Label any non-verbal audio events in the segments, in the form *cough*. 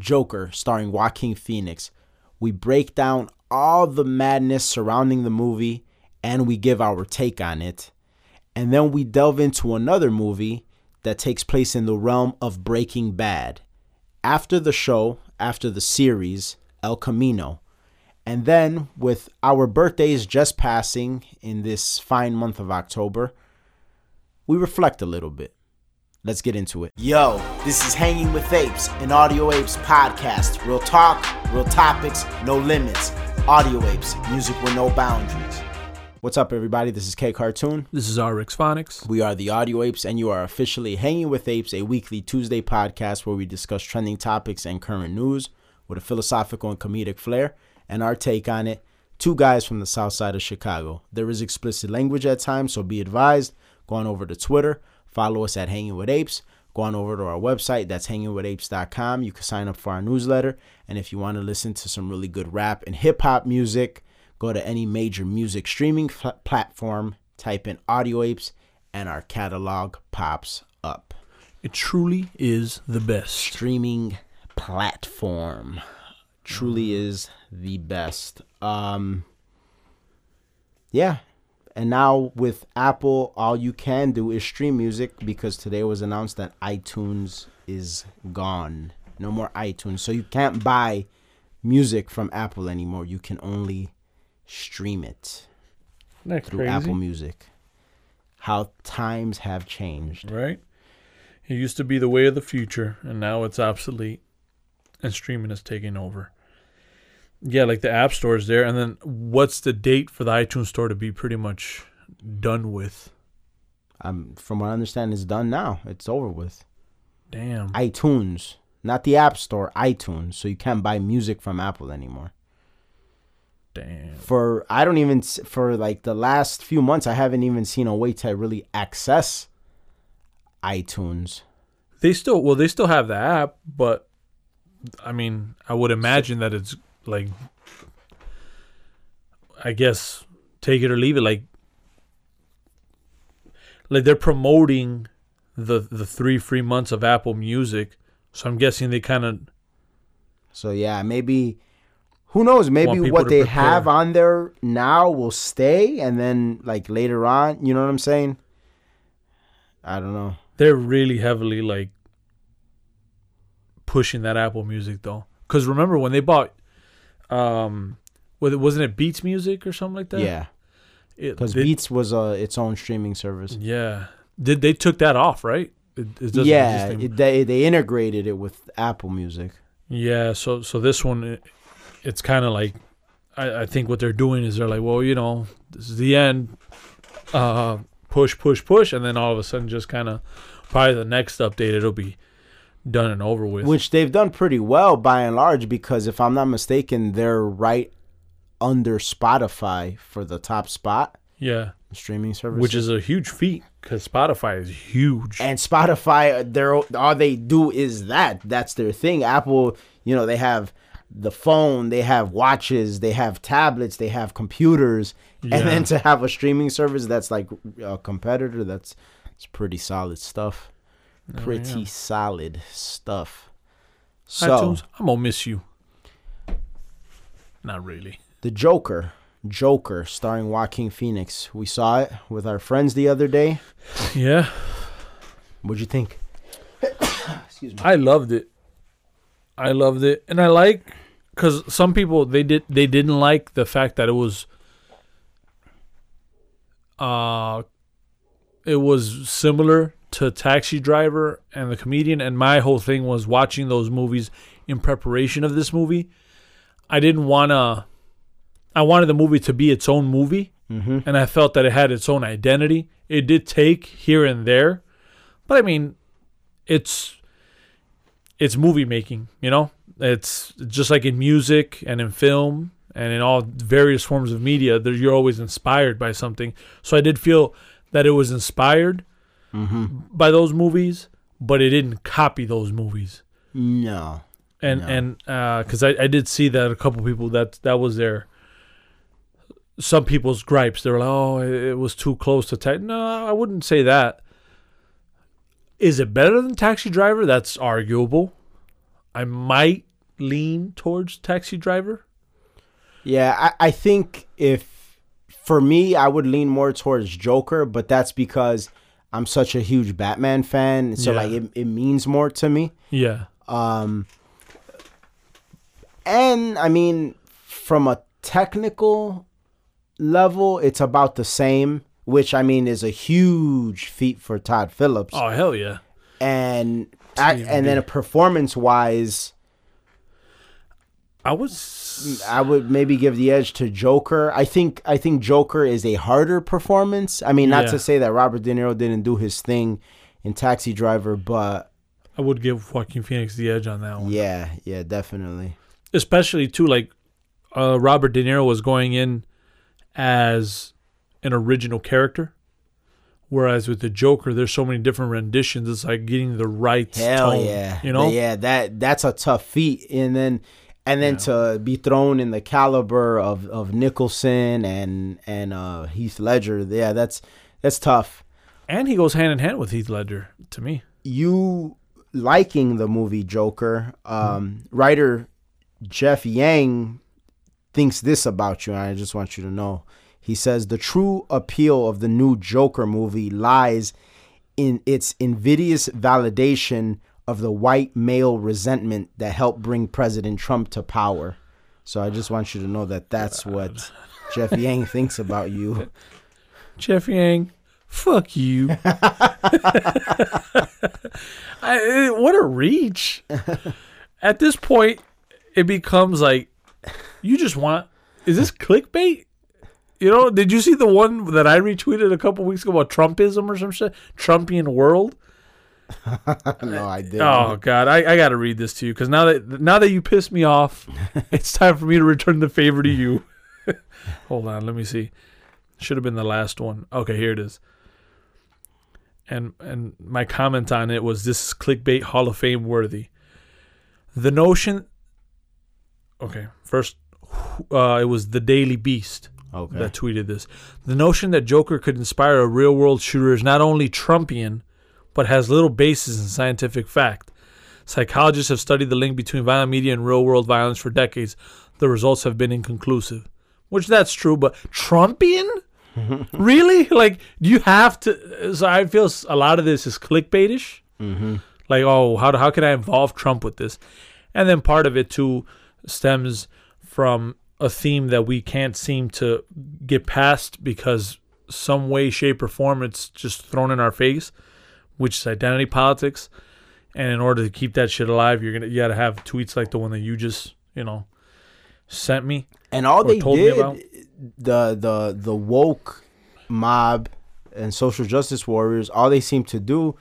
Joker, starring Joaquin Phoenix. We break down all the madness surrounding the movie and we give our take on it. And then we delve into another movie that takes place in the realm of Breaking Bad. After the show, after the series, El Camino. And then, with our birthdays just passing in this fine month of October, we reflect a little bit. Let's get into it. Yo, this is Hanging with Apes, an Audio Apes podcast. Real talk, real topics, no limits. Audio Apes, music with no boundaries. What's up, everybody? This is K Cartoon. This is RX Phonics. We are the Audio Apes, and you are officially Hanging with Apes, a weekly Tuesday podcast where we discuss trending topics and current news with a philosophical and comedic flair and our take on it. Two guys from the south side of Chicago. There is explicit language at times, so be advised. Go on over to Twitter, follow us at Hanging with Apes. Go on over to our website, that's hangingwithapes.com. You can sign up for our newsletter. And if you want to listen to some really good rap and hip hop music, go to any major music streaming platform, type in Audio Apes, and our catalog pops up. It truly is the best. Streaming platform truly is the best. Um, yeah. And now with Apple, all you can do is stream music because today was announced that iTunes is gone. No more iTunes. So you can't buy music from Apple anymore. You can only stream it through crazy, Apple Music. How times have changed. right? It used to be the way of the future, and now it's obsolete, and streaming is taking over. Yeah, like the App Store is there, and then what's the date for the iTunes Store to be pretty much done with? Um, from what I understand, it's done now. It's over with. Damn. iTunes, not the App Store, iTunes. So you can't buy music from Apple anymore. Damn. For I don't even for like the last few months, I haven't even seen a way to really access iTunes. They still well, they still have the app, but I mean, I would imagine that it's like, I guess, take it or leave it. Like, like they're promoting the the three free months of Apple Music, so I'm guessing they kind of So yeah, maybe who knows? Maybe what they prepare. have on there now will stay, and then like later on, you know what I'm saying? I don't know. they're really heavily like pushing that Apple Music though. Because remember when they bought, um, was it wasn't it Beats Music or something like that? Yeah, because Beats was uh, its own streaming service. Yeah. Did they took that off, right? It, it doesn't Yeah, it, they they integrated it with Apple Music. yeah. So so this one, it, it's kind of like, I, I think what they're doing is they're like, well, you know, this is the end. Uh, push, push, push, and then all of a sudden, just kind of, probably the next update, it'll be done and over with. which they've done pretty well by and large because if I'm not mistaken, they're right under Spotify for the top spot yeah, streaming service. which is a huge feat because Spotify is huge. and Spotify, they're all they do is that. That's their thing. Apple, you know, they have the phone, they have watches, they have tablets, they have computers, Yeah. and then to have a streaming service that's like a competitor, that's it's pretty solid stuff. Oh, Pretty yeah. solid stuff. So. iTunes, I'm gonna miss you. Not really. The Joker, Joker, starring Joaquin Phoenix. We saw it with our friends the other day. Yeah, What'd you think? *coughs* Excuse me. I loved it. I loved it, and I like because some people they did they didn't like the fact that it was uh it was similar to Taxi Driver and the comedian and my whole thing was watching those movies in preparation of this movie. I didn't want to I wanted the movie to be its own movie Mm-hmm. and I felt that it had its own identity. It did take here and there, but I mean, it's it's movie making. You know, it's just like in music and in film and in all various forms of media. That you're always inspired by something. So I did feel that it was inspired Mm-hmm. by those movies, but it didn't copy those movies. No. And No. and because I, I did see that a couple people that that was their some people's gripes. They were like, "Oh, it it was too close to Taxi." No, I wouldn't say that. Is it better than Taxi Driver? That's arguable. I might lean towards Taxi Driver. Yeah, I, I think if for me, I would lean more towards Joker, but that's because I'm such a huge Batman fan. So Yeah. like it, it means more to me. Yeah. Um, and I mean, from a technical level, it's about the same, which I mean is a huge feat for Todd Phillips. Oh hell yeah. And I, and then a performance wise, I was. I would maybe give the edge to Joker. I think I think Joker is a harder performance. I mean, not Yeah. to say that Robert De Niro didn't do his thing in Taxi Driver, but I would give Joaquin Phoenix the edge on that one. yeah, yeah, definitely. especially too like uh, Robert De Niro was going in as an original character, whereas with the Joker, there's so many different renditions. It's like getting the right Hell tone, yeah, you know. yeah, that that's a tough feat, and then and then to be thrown in the caliber of of Nicholson and and uh, Heath Ledger, yeah, that's that's tough. And he goes hand in hand with Heath Ledger to me. You liking the movie Joker? Um, writer Jeff Yang thinks this about you, and I just want you to know. He says the true appeal of the new Joker movie lies in its invidious validation of the white male resentment that helped bring President Trump to power. So I just want you to know that that's what Jeff Yang thinks about you. *laughs* Jeff Yang, fuck you. *laughs* I, eh, what a reach. At this point, it becomes like you just want. Is this clickbait? You know, did you see the one that I retweeted a couple weeks ago about Trumpism or some shit? Trumpian world. *laughs* no, I didn't. Oh God, I, I got to read this to you because now that now that you pissed me off, *laughs* it's time for me to return the favor to you. *laughs* Hold on, let me see. Should have been the last one. Okay, here it is. And and my comment on it was this is clickbait Hall of Fame worthy. The notion. Okay, first, uh, it was the Daily Beast Okay. that tweeted this. The notion that Joker could inspire a real world shooter is not only Trumpian, but has little basis in scientific fact. Psychologists have studied the link between violent media and real world violence for decades. The results have been inconclusive. Which that's true, but Trumpian? *laughs* really? Like, do you have to? So I feel a lot of this is clickbaitish. mm-hmm. Like, oh, how, how can I involve Trump with this? And then part of it too stems from a theme that we can't seem to get past because some way, shape, or form it's just thrown in our face, which is identity politics. And in order to keep that shit alive, you're gonna you gotta have tweets like the one that you just you know sent me. And all they told me did, about. the the the woke mob and social justice warriors, all they seem to do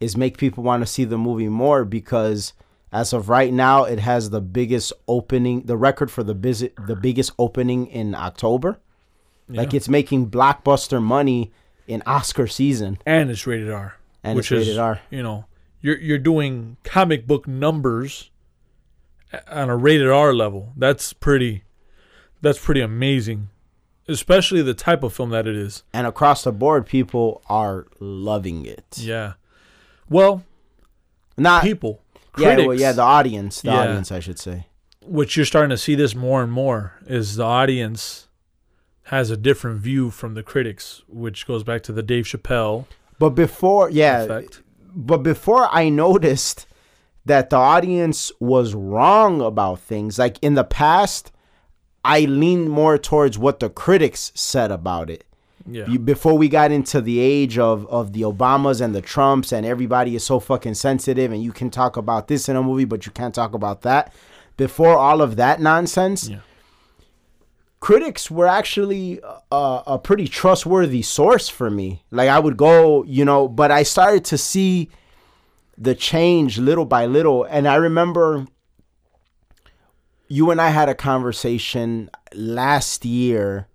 is make people want to see the movie more because as of right now, it has the biggest opening, the record for the visit, the biggest opening in October. Like it's making blockbuster money in Oscar season, and it's rated R. and which it's rated is, R. You know, you're you're doing comic book numbers on a rated R level. That's pretty. That's pretty amazing, especially the type of film that it is. And across the board, people are loving it. Yeah. Well, Not people, yeah, well, yeah, the audience, the Yeah. audience, I should say. which you're starting to see this more and more, is the audience has a different view from the critics, which goes back to the Dave Chappelle But before, yeah, effect. but before I noticed that the audience was wrong about things, like in the past, I leaned more towards what the critics said about it. Yeah. Before we got into the age of, of the Obamas and the Trumps, and everybody is so fucking sensitive, and you can talk about this in a movie, but you can't talk about that. Before all of that nonsense, Yeah. Critics were actually a, a pretty trustworthy source for me. Like I would go, you know, but I started to see the change little by little. And I remember you and I had a conversation last year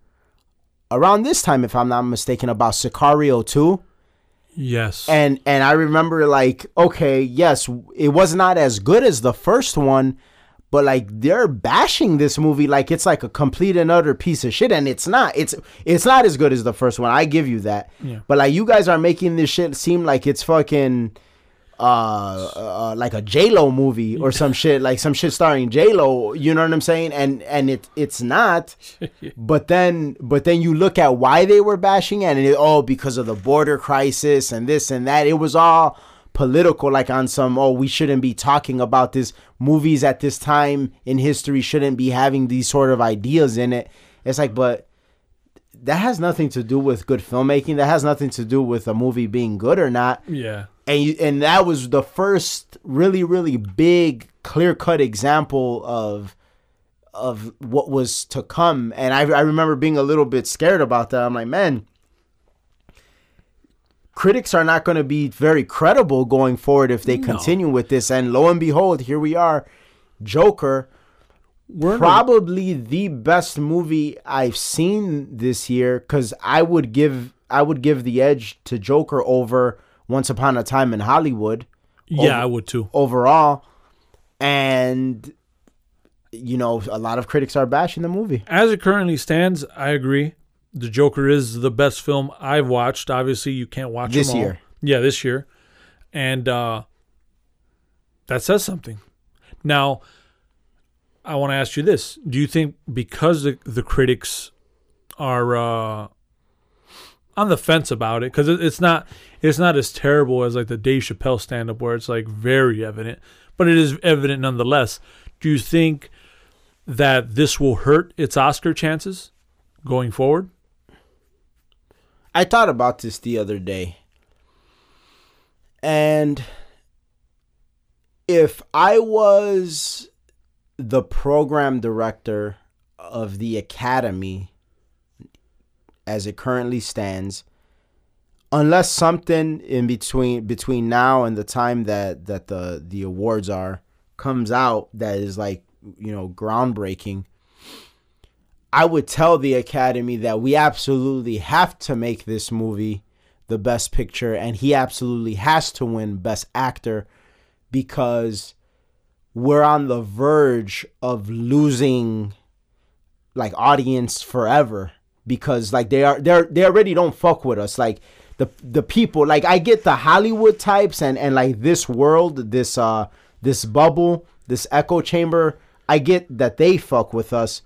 around this time, if I'm not mistaken, about Sicario 2. Yes. And and I remember like, okay, yes, it was not as good as the first one, but like they're bashing this movie like it's like a complete and utter piece of shit, and it's not. It's it's not as good as the first one. I give you that. Yeah. But like you guys are making this shit seem like it's fucking uh, uh like a J Lo movie or some *laughs* shit, like some shit starring J Lo. You know what I'm saying? And and it it's not. *laughs* but then but then you look at why they were bashing it, and it, oh because of the border crisis and this and that. It was all political, like on some oh we shouldn't be talking about this. Movies at this time in history shouldn't be having these sort of ideas in it. It's like, but that has nothing to do with good filmmaking. That has nothing to do with a movie being good or not. Yeah. And you, and that was the first really really big clear cut example of of what was to come. And I I remember being a little bit scared about that. I'm like, man, critics are not going to be very credible going forward if they No. continue with this. And lo and behold, here we are, Joker We're probably the best movie I've seen this year because I would give I would give the edge to Joker over Once Upon a Time in Hollywood yeah, I would too. overall, and you know a lot of critics are bashing the movie. As it currently stands, I agree. The Joker is the best film I've watched. Obviously, you can't watch This them all. year. Yeah, this year, and uh, that says something. Now, I want to ask you this: Do you think because the the critics are uh, on the fence about it, because it, it's not it's not as terrible as like the Dave Chappelle stand up where it's like very evident, but it is evident nonetheless. Do you think that this will hurt its Oscar chances going forward? I thought about this the other day. And if I was the program director of the academy as it currently stands, unless something in between between now and the time that that the the awards are comes out that is like, you know, groundbreaking, I would tell the Academy that we absolutely have to make this movie the best picture and he absolutely has to win best actor because we're on the verge of losing like audience forever because like they are they're they already don't fuck with us. Like the the people like I get the Hollywood types and and like this world this uh this bubble this echo chamber. I get that they fuck with us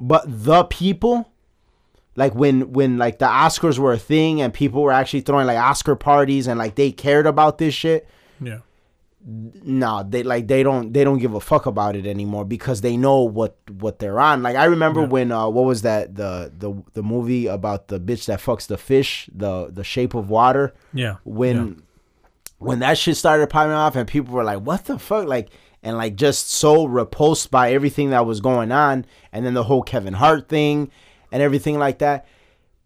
but the people like when when like the oscars were a thing and people were actually throwing like oscar parties and like they cared about this shit Yeah. no they like they don't they don't give a fuck about it anymore because they know what what they're on like i remember Yeah. when uh what was that the the the movie about the bitch that fucks the fish the the shape of water Yeah. when when that shit started popping off and people were like what the fuck like and like just so repulsed by everything that was going on and then the whole kevin hart thing and everything like that.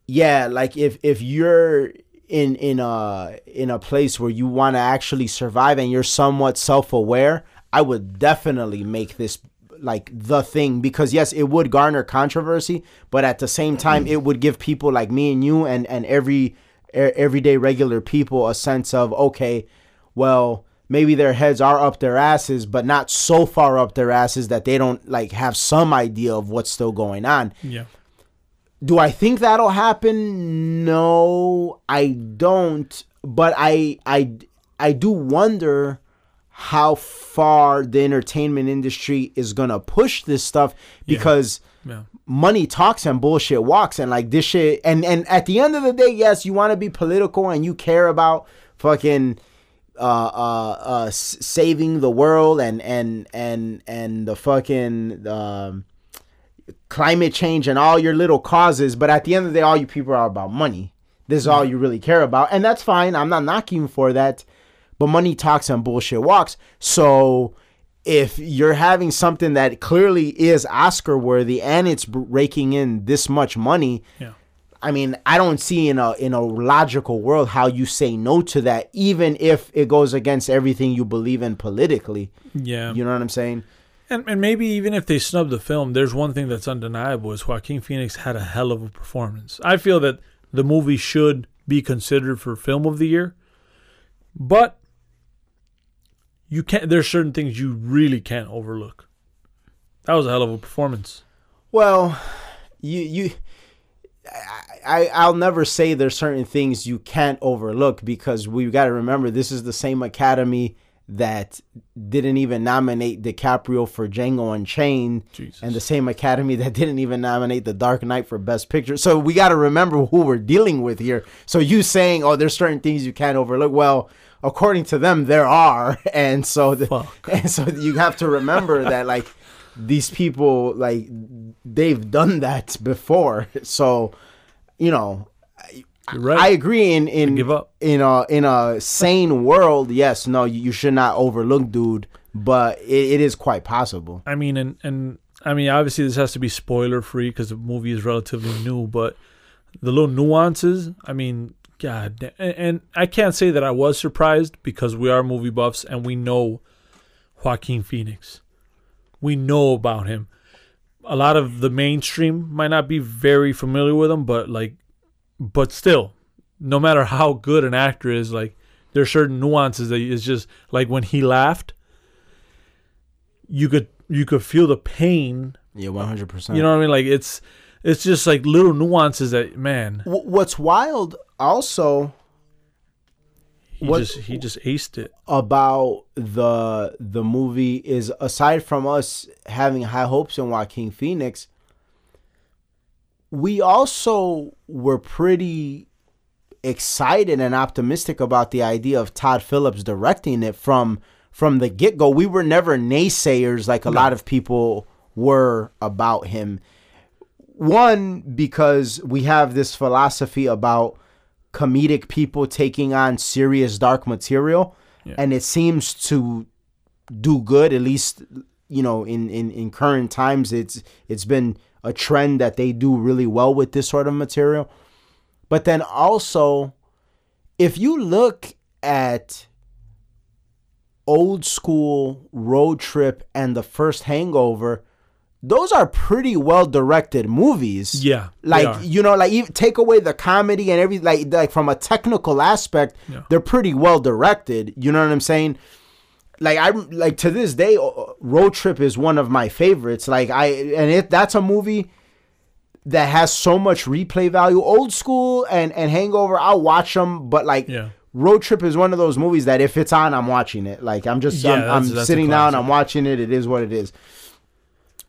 Yeah like if if you're in in a in a place where you want to actually survive and you're somewhat self-aware i would definitely make this like the thing because yes it would garner controversy but at the same time it would give people like me and you and and every everyday regular people a sense of okay well maybe their heads are up their asses but not so far up their asses that they don't like have some idea of what's still going on Yeah. do I think that'll happen? No, I don't. But I I I do wonder how far the entertainment industry is gonna push this stuff because Yeah. money talks and bullshit walks and like this shit and and at the end of the day yes you want to be political and you care about fucking uh uh uh saving the world and and and and the fucking um climate change and all your little causes but at the end of the day all you people are about money. This is all you really care about and that's fine. I'm not knocking for that but money talks and bullshit walks. So if you're having something that clearly is oscar worthy and it's raking in this much money Yeah. I mean, I don't see in a in a logical world how you say no to that, even if it goes against everything you believe in politically. Yeah. You know what I'm saying? And, and maybe even if they snub the film, there's one thing that's undeniable is Joaquin Phoenix had a hell of a performance. I feel that the movie should be considered for film of the year, but you can't. There's certain things you really can't overlook. That was a hell of a performance. Well, you you I, I'll never say there's certain things you can't overlook because we've got to remember this is the same academy that didn't even nominate DiCaprio for Django Unchained, Jesus. and the same academy that didn't even nominate The Dark Knight for Best Picture. So we got to remember who we're dealing with here. So you saying, "Oh, there's certain things you can't overlook," well, according to them, there are, *laughs* and so the, and so you have to remember that like these people like they've done that before. So you know, right. I agree in in give up. in a in a sane world. Yes, no, you, you should not overlook dude, but it, it is quite possible. I mean, and and I mean, obviously this has to be spoiler free because the movie is relatively new, but the little nuances. I mean, God, and, and I can't say that I was surprised because we are movie buffs and we know Joaquin Phoenix. We know about him. A lot of the mainstream might not be very familiar with him, but like, but still, no matter how good an actor is, like, there's certain nuances that it's just like when he laughed you could you could feel the pain. Yeah, one hundred percent. You know what I mean? Like it's it's just like little nuances that man. what's wild also He What- just he just aced it. about the the movie is aside from us having high hopes in Joaquin Phoenix, we also were pretty excited and optimistic about the idea of Todd Phillips directing it from from the get go. We were never naysayers like a lot of people were about him. One because we have this philosophy about comedic people taking on serious dark material Yeah. and it seems to do good at least you know in, in in current times it's it's been a trend that they do really well with this sort of material but then also if you look at old school road trip and the first hangover those are pretty well directed movies. Yeah, like you know like even take away the comedy and everything like like from a technical aspect Yeah. they're pretty well directed you know what i'm saying? Like i like to this day road trip is one of my favorites. Like i and it that's a movie that has so much replay value old school and and hangover i'll watch them but like Yeah. road trip is one of those movies that if it's on i'm watching it. Like i'm just Yeah, i'm, that's- I'm that's sitting down i'm watching it it is what it is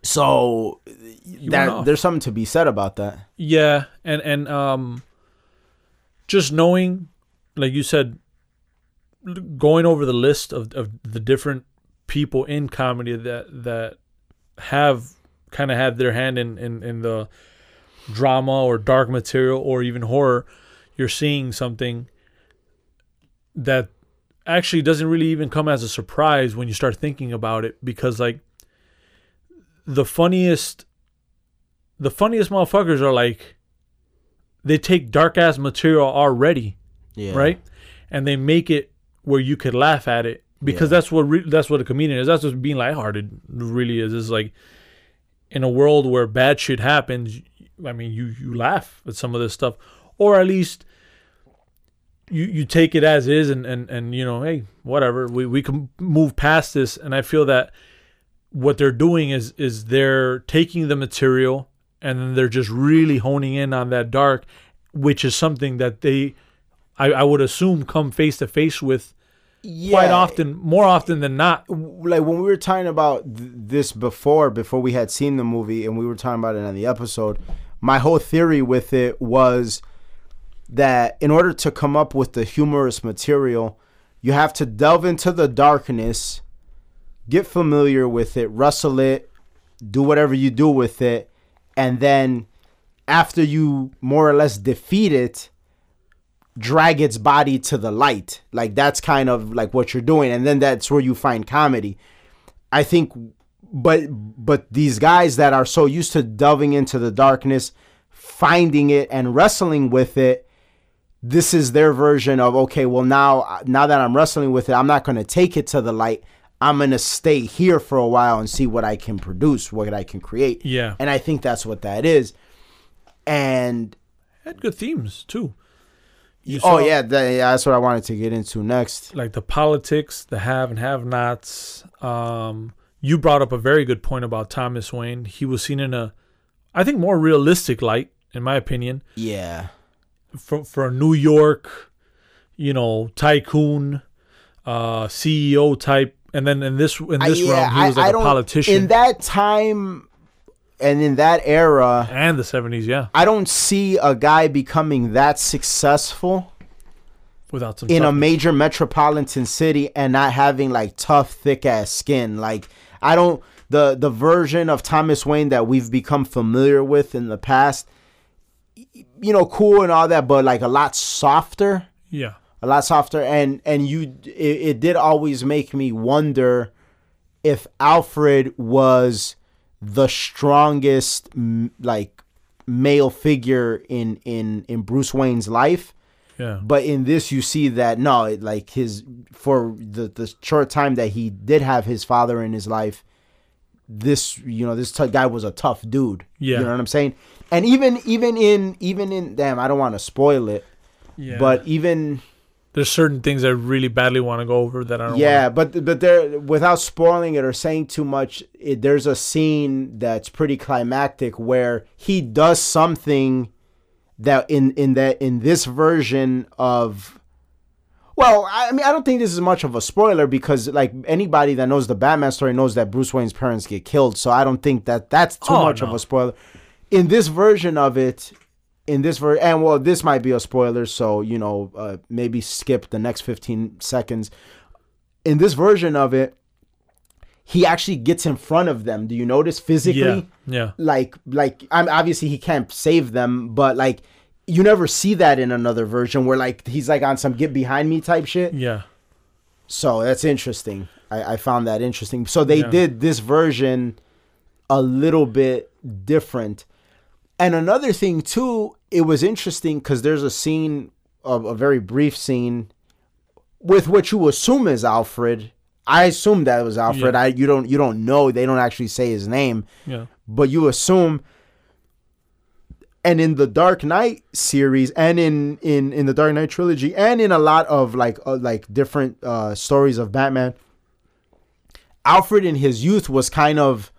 so that there's something to be said about that. Yeah, and and um, just knowing, like you said, going over the list of of the different people in comedy that that have kind of had their hand in in in the drama or dark material or even horror, you're seeing something that actually doesn't really even come as a surprise when you start thinking about it because like the funniest the funniest motherfuckers are like they take dark ass material already, yeah right? And they make it where you could laugh at it because Yeah. that's what re- that's what a comedian is. That's what being lighthearted really is. Is like in a world where bad shit happens. I mean, you you laugh at some of this stuff, or at least you you take it as is, and and and you know, hey, whatever. We we can move past this, and I feel that what they're doing is is they're taking the material and then they're just really honing in on that dark, which is something that they, I, I would assume, come face to face with yeah. quite often, more often than not. like when we were talking about th- this before before we had seen the movie and we were talking about it on the episode my whole theory with it was that in order to come up with the humorous material you have to delve into the darkness get familiar with it wrestle it do whatever you do with it and then after you more or less defeat it drag its body to the light. Like that's kind of like what you're doing, and then that's where you find comedy. I think, but but these guys that are so used to delving into the darkness, finding it and wrestling with it, this is their version of okay. Well, now now that I'm wrestling with it, I'm not going to take it to the light. I'm going to stay here for a while and see what I can produce, what I can create. Yeah. And I think that's what that is. And Had good themes too. You oh saw, yeah, that, yeah, that's what I wanted to get into next. like the politics, the have and have nots. Um, you brought up a very good point about Thomas Wayne. He was seen in a, I think, more realistic light in my opinion. Yeah. For for a New York, you know, tycoon, uh, CEO type, and then in this in I- this yeah, realm, he was I- I like a politician. In that time and in that era, and the seventies, yeah, I don't see a guy becoming that successful without some in a major metropolitan city and not having like tough, thick ass skin. Like I don't the the version of Thomas Wayne that we've become familiar with in the past. You know, cool and all that, but like a lot softer. yeah, a lot softer. And and you it, it did always make me wonder if alfred was the strongest like male figure in in in bruce wayne's life. Yeah, but in this you see that no it, like his for the the short time that he did have his father in his life this you know this t- guy was a tough dude. Yeah. you know what i'm saying? And even even in even in damn i don't want to spoil it yeah. but even there's certain things I really badly want to go over that I don't. yeah, but but there without spoiling it or saying too much, it, there's a scene that's pretty climactic where he does something that in in that in this version of well, I mean, I don't think this is much of a spoiler because like anybody that knows the Batman story knows that Bruce Wayne's parents get killed, so I don't think that that's too Oh, much of a spoiler. In this version of it, in this ver and well, this might be a spoiler, so you know, uh, maybe skip the next fifteen seconds. In this version of it, he actually gets in front of them. Do you notice physically? Yeah, yeah, like like I'm obviously he can't save them, but like you never see that in another version where like he's like on some get behind me type shit. yeah, So that's interesting. I, I found that interesting. So they Yeah. did this version a little bit different. And another thing too, it was interesting because there's a scene of a very brief scene with what you assume is Alfred. I assume that was Alfred. Yeah. I you don't you don't know. They don't actually say his name yeah, but you assume and in the dark knight series and in in in the dark knight trilogy and in a lot of like uh, like different uh stories of batman alfred in his youth was kind of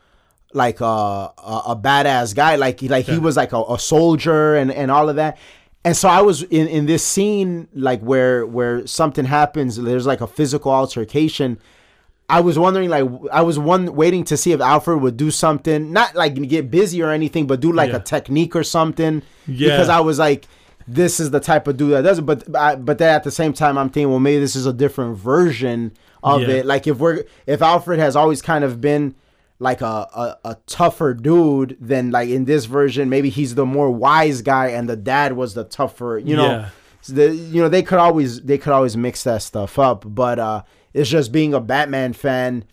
like a a, a badass guy like he like he was like a, a soldier and and all of that and so i was in in this scene like where where something happens there's like a physical altercation I was wondering, like, I was one waiting to see if Alfred would do something, not like get busy or anything, but do like Yeah. a technique or something. Yeah. Because I was like, this is the type of dude that does it. But I, but then at the same time, I'm thinking, well, maybe this is a different version of Yeah. it. Like if we're if Alfred has always kind of been like a, a a tougher dude, than like in this version, maybe he's the more wise guy, and the dad was the tougher. You know, Yeah. the you know they could always they could always mix that stuff up but uh it's just being a batman fan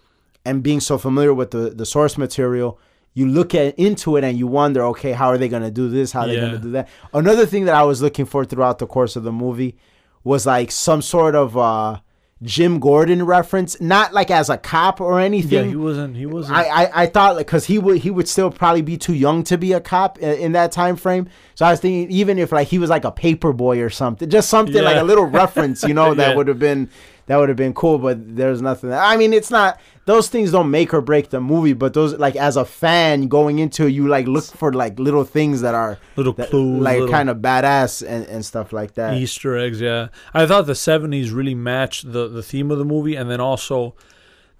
and being so familiar with the the source material you look at into it and you wonder okay how are they going to do this how are they going to do that another thing that i was looking for throughout the course of the movie was like some sort of uh jim gordon reference not like as a cop or anything. yeah. He wasn't. He wasn't. I, I, I thought like because he would he would still probably be too young to be a cop in, in that time frame. So I was thinking even if like he was like a paper boy or something, just something like a little reference, you know, *laughs* that Yeah. would have been that would have been cool. But there's nothing. I mean, it's not those things don't make or break the movie, but those like as a fan going into it, you like look for like little things that are little that, clues, like kind of badass and, and stuff like that. Easter eggs. Yeah, I thought the '70s really matched the the theme of the movie, and then also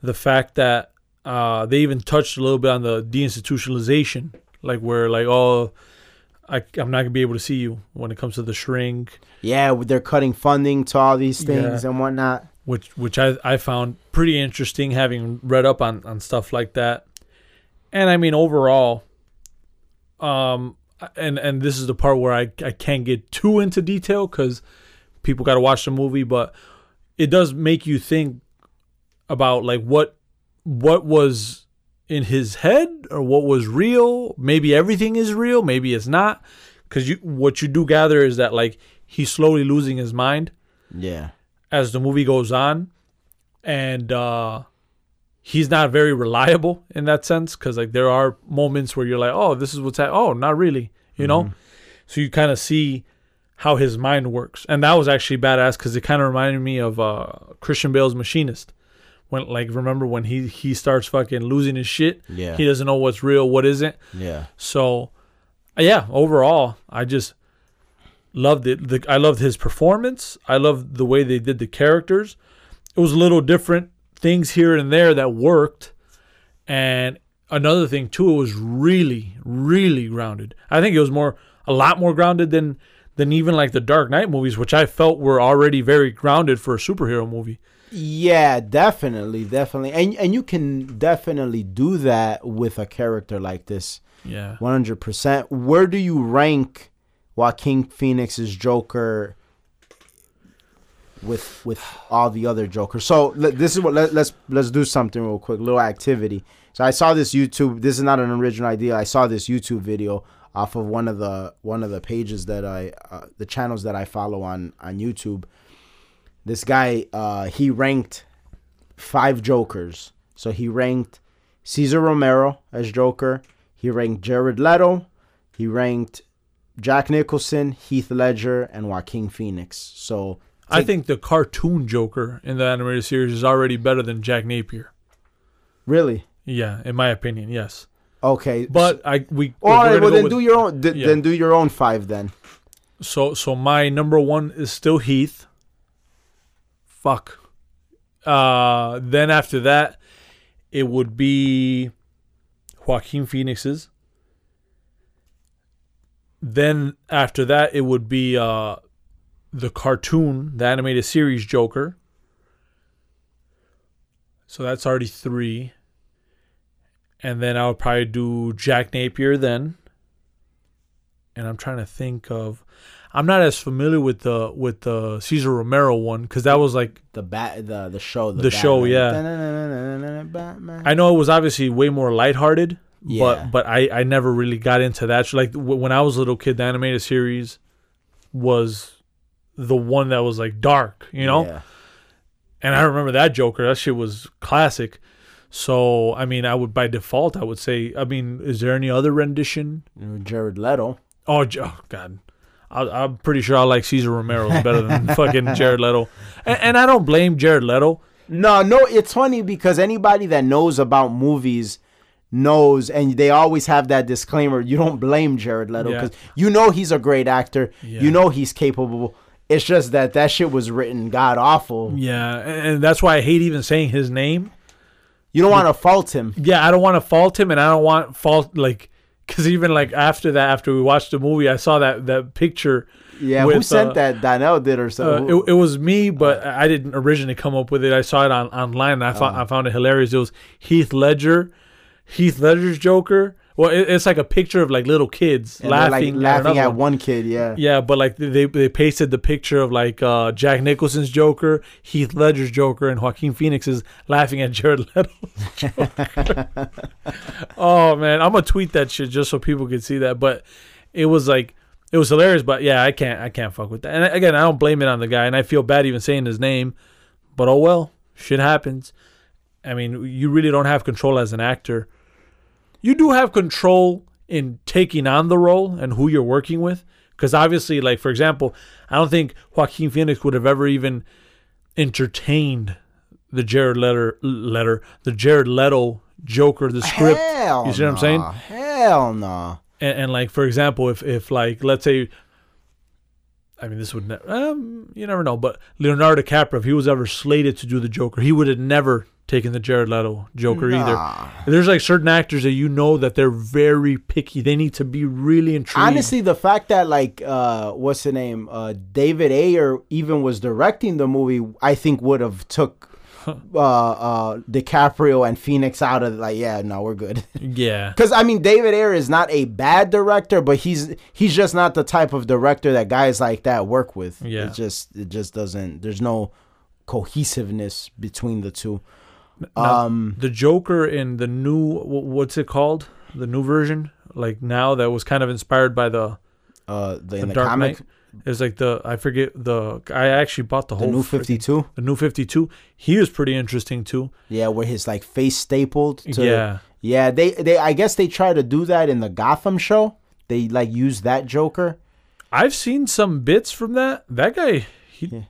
the fact that uh, they even touched a little bit on the deinstitutionalization, like where like oh. I, I'm not gonna be able to see you when it comes to the shrink, Yeah, they're cutting funding to all these things Yeah. and whatnot. Which which I, I found pretty interesting having read up on, on stuff like that. And I mean overall, um and and this is the part where I, I can't get too into detail because people got to watch the movie, but it does make you think about like what what was in his head or what was real. Maybe everything is real, maybe it's not. Because you what you do gather is that like he's slowly losing his mind Yeah. As the movie goes on and uh he's not very reliable in that sense because like there are moments where you're like oh this is what's happening oh not really you know? So you kind of see how his mind works. And that was actually badass because it kind of reminded me of uh christian bale's machinist. When like remember when he he starts fucking losing his shit? Yeah. he doesn't know what's real what isn't. Yeah. so yeah, overall, I just loved it. The, I loved his performance. I loved the way they did the characters. It was a little different things here and there that worked. And another thing too, it was really, really grounded. I think it was more, a lot more grounded than than even like the Dark Knight movies, which I felt were already very grounded for a superhero movie. Yeah, definitely, definitely, and and you can definitely do that with a character like this. Yeah, one hundred percent. Where do you rank Joaquin Phoenix's Joker with with all the other Jokers? So this is what let, let's let's do something real quick, little activity. So I saw this YouTube. This is not an original idea. I saw this YouTube video off of one of the one of the pages that I uh, the channels that I follow on on YouTube this guy uh, he ranked five Jokers. So he ranked Cesar Romero as Joker. He ranked Jared Leto. He ranked Jack Nicholson, Heath Ledger, and Joaquin Phoenix. So take- I think the cartoon Joker in the animated series is already better than Jack Napier. Really? Yeah, in my opinion, yes. Okay, but I we. All right, well then with, do your own. D- yeah. Then do your own five then. So so my number one is still Heath fuck. Uh, then after that, it would be Joaquin Phoenix's. Then after that, it would be uh, the cartoon, the animated series Joker. So that's already three. And then I would probably do Jack Napier then. And I'm trying to think of. I'm not as familiar with the with the Cesar Romero one because that was like the bat the the show the, the show yeah. I know it was obviously way more lighthearted, yeah. but but I I never really got into that. Like when I was a little kid, the animated series was the one that was like dark, you know. Yeah. And I remember that Joker. That shit was classic. So I mean, I would by default I would say. I mean, is there any other rendition? Mm, Jared Leto. Oh, oh God. I, am pretty sure I like Cesar Romero better than *laughs* fucking Jared Leto, and, and, I don't blame Jared Leto. No, no, it's funny because anybody that knows about movies knows, and they always have that disclaimer. You don't blame Jared Leto because yeah. you know he's a great actor. Yeah. You know he's capable. It's just that that shit was written god awful. Yeah, and that's why I hate even saying his name. You don't want to fault him. Yeah, I don't want to fault him, and I don't want fault like because even like after that, after we watched the movie, I saw that that picture. Yeah, with, who sent uh, that? Donnell did or something. Uh, it, it, was me, but uh, I didn't originally come up with it. I saw it on online, I found I found it hilarious. It was Heath Ledger, Heath Ledger's Joker, well, it, it's like a picture of like little kids and laughing, like laughing at, at one kid. Yeah, yeah, but like they they pasted the picture of like uh, Jack Nicholson's Joker, Heath Ledger's Joker, and Joaquin Phoenix's laughing at Jared Leto's *laughs* oh man, I'm gonna tweet that shit just so people can see that. But it was like it was hilarious. But yeah, I can't I can't fuck with that. And again, I don't blame it on the guy, and I feel bad even saying his name. But oh well, shit happens. I mean, you really don't have control as an actor you do have control in taking on the role and who you're working with. Because obviously, like for example, I don't think Joaquin Phoenix would have ever even entertained the Jared Letter letter the Jared Leto Joker the script. Hell you see what I'm saying? Hell no. And, and, like for example, if if like let's say, I mean this would never um, you never know, but Leonardo DiCaprio, if he was ever slated to do the Joker, he would have never taking the Jared Leto Joker nah. either. There's like certain actors that you know that they're very picky. They need to be really intrigued. Honestly, the fact that like uh what's the name? Uh David Ayer even was directing the movie, I think would have took uh uh DiCaprio and Phoenix out of like yeah, no, we're good. *laughs* Yeah. Cuz I mean David Ayer is not a bad director, but he's he's just not the type of director that guys like that work with. Yeah. It just it just doesn't there's no cohesiveness between the two. Now, um, the Joker in the new what's it called? The new version, like now that was kind of inspired by the uh the, the, the Dark comic. Knight. It's like the I forget the I actually bought the, the whole new Fifty Two. The new Fifty Two. He was pretty interesting too. Yeah, where his like face stapled. To, yeah. Yeah, they they I guess they try to do that in the Gotham show. They like use that Joker. I've seen some bits from that. That guy, he, yeah.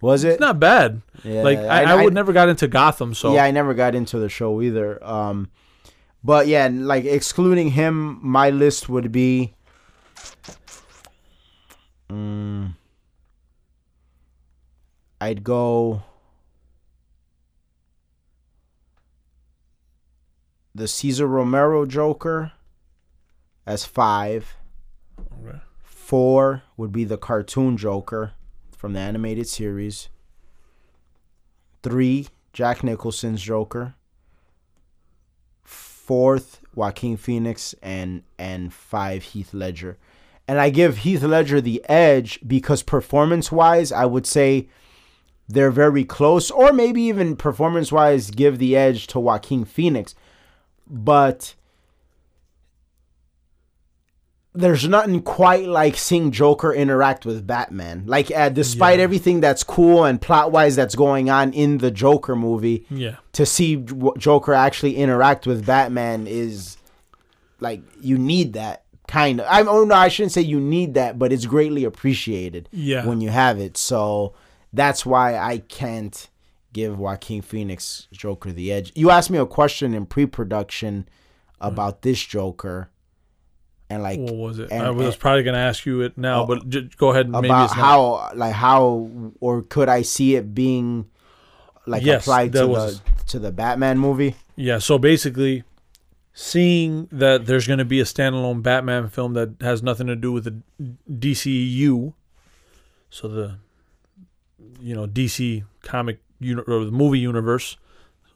Was it? It's not bad. Yeah, like I, I, I would I, never got into Gotham, so yeah, I never got into the show either. Um, but yeah, like excluding him, my list would be Mm, I'd go the Cesar Romero Joker as five. Okay. Four would be the cartoon Joker from the animated series. Three, Jack Nicholson's Joker. Fourth, Joaquin Phoenix, and and five, Heath Ledger. And I give Heath Ledger the edge because performance wise, I would say they're very close, or maybe even performance wise, give the edge to Joaquin Phoenix. But there's nothing quite like seeing Joker interact with Batman. Like, uh, despite Yeah. everything that's cool and plot wise that's going on in the Joker movie, Yeah. to see Joker actually interact with Batman is like you need that kind of. I oh no, I shouldn't say you need that, but it's greatly appreciated Yeah. when you have it. So that's why I can't give Joaquin Phoenix Joker the edge. You asked me a question in pre-production about this Joker, and like What was it? and- I was and- probably gonna ask you it now, Oh, but j- go ahead. Maybe about it's not. how like how or could I see it being like Yes, applied to was- the to the Batman movie? Yeah, so basically, seeing that there's going to be a standalone Batman film that has nothing to do with the DCU, so the you know DC comic uni- or the movie universe.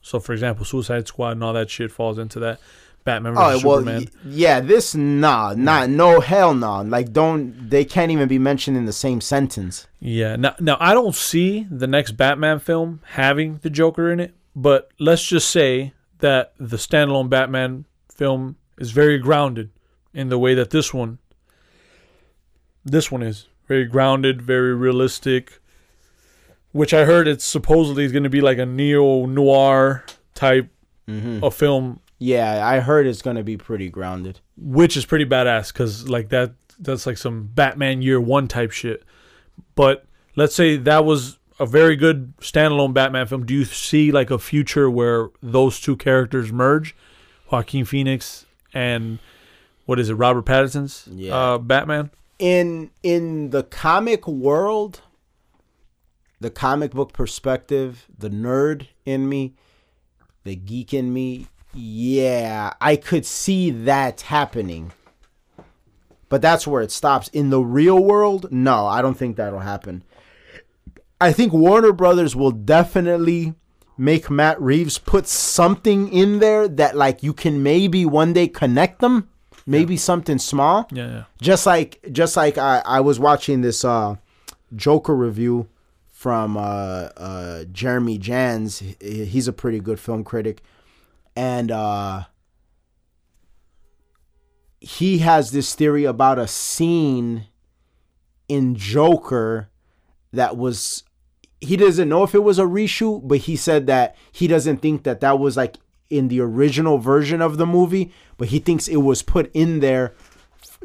So, for example, Suicide Squad and all that shit falls into that. Batman Oh versus well, Superman. y- yeah. This nah, not no hell no. Like don't they can't even be mentioned in the same sentence. Yeah. Now, now I don't see the next Batman film having the Joker in it, but let's just say that the standalone Batman film is very grounded in the way that this one this one is. Very grounded, very realistic. Which I heard it's supposedly is going to be like a neo noir type Mm-hmm. of film, Yeah, I heard it's gonna be pretty grounded. which is pretty badass because like that that's like some Batman Year One type shit. But let's say that was a very good standalone Batman film. Do you see like a future where those two characters merge, Joaquin Phoenix and what is it, Robert Pattinson's Yeah. uh, Batman? In in the comic world, the comic book perspective, the nerd in me, the geek in me, yeah, I could see that happening. But that's where it stops. In the real world, no, I don't think that'll happen. I think Warner Brothers will definitely make Matt Reeves put something in there that like you can maybe one day connect them, maybe something small Yeah, yeah. just like just like I, I was watching this uh Joker review from uh uh Jeremy Jahns. He's a pretty good film critic. And uh he has this theory about a scene in Joker that was he doesn't know if it was a reshoot, but he said that he doesn't think that that was like in the original version of the movie, but he thinks it was put in there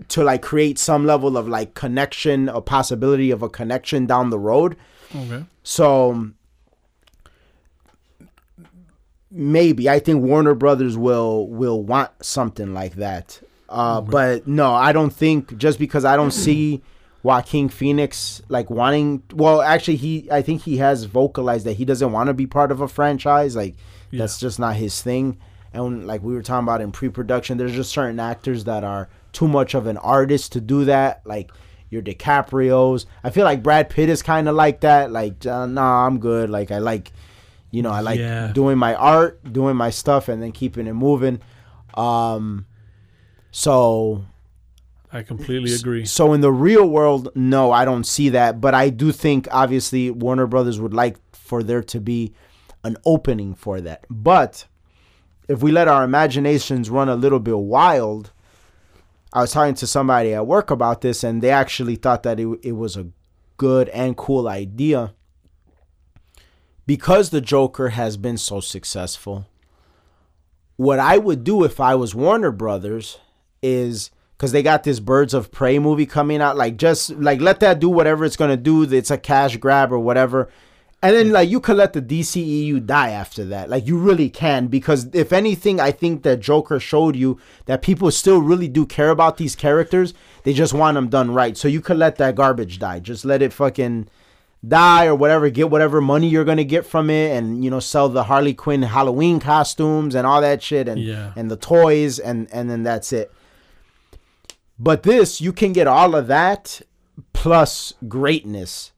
to like create some level of like connection, a possibility of a connection down the road. Okay. So maybe I think Warner Brothers will will want something like that. Uh, but no, I don't think just because I don't see Joaquin Phoenix like wanting. Well, actually, he I think he has vocalized that he doesn't want to be part of a franchise. Like that's just not his thing. And like we were talking about in pre-production, there's just certain actors that are too much of an artist to do that. Like your DiCaprio's. I feel like Brad Pitt is kind of like that. Like, uh, nah, I'm good. Like I like, you know, I like Yeah. doing my art, doing my stuff, and then keeping it moving. Um, so I completely agree. so in the real world, no, I don't see that. But I do think obviously Warner Brothers would like for there to be an opening for that. But if we let our imaginations run a little bit wild, I was talking to somebody at work about this, and they actually thought that it, it was a good and cool idea because the Joker has been so successful. What I would do if I was Warner Brothers is because they got this Birds of Prey movie coming out. Like, just like let that do whatever it's gonna do. It's a cash grab or whatever. And then like you could let the DCEU die after that. Like you really can because if anything, I think that Joker showed you that people still really do care about these characters. They just want them done right. So you could let that garbage die. Just let it fucking die or whatever. Get whatever money you're gonna get from it, and you know sell the Harley Quinn Halloween costumes and all that shit, and Yeah. and the toys, and and then that's it. But this, you can get all of that plus greatness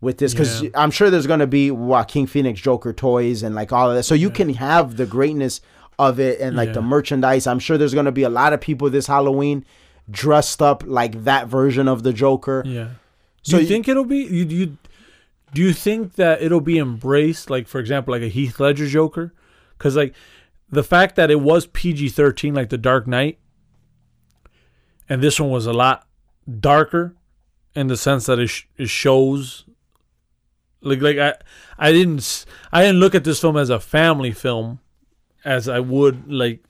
with this because Yeah. I'm sure there's gonna be Joaquin Phoenix Joker toys and like all of that. So you can have the greatness of it and like the merchandise. I'm sure there's gonna be a lot of people this Halloween dressed up like that version of the Joker. Yeah. So So you you- think it'll be you you do you think that it'll be embraced like for example like a Heath Ledger Joker cuz like the fact that it was PG-13 like The Dark Knight and this one was a lot darker in the sense that it, sh- it shows like like I I didn't i didn't look at this film as a family film as I would like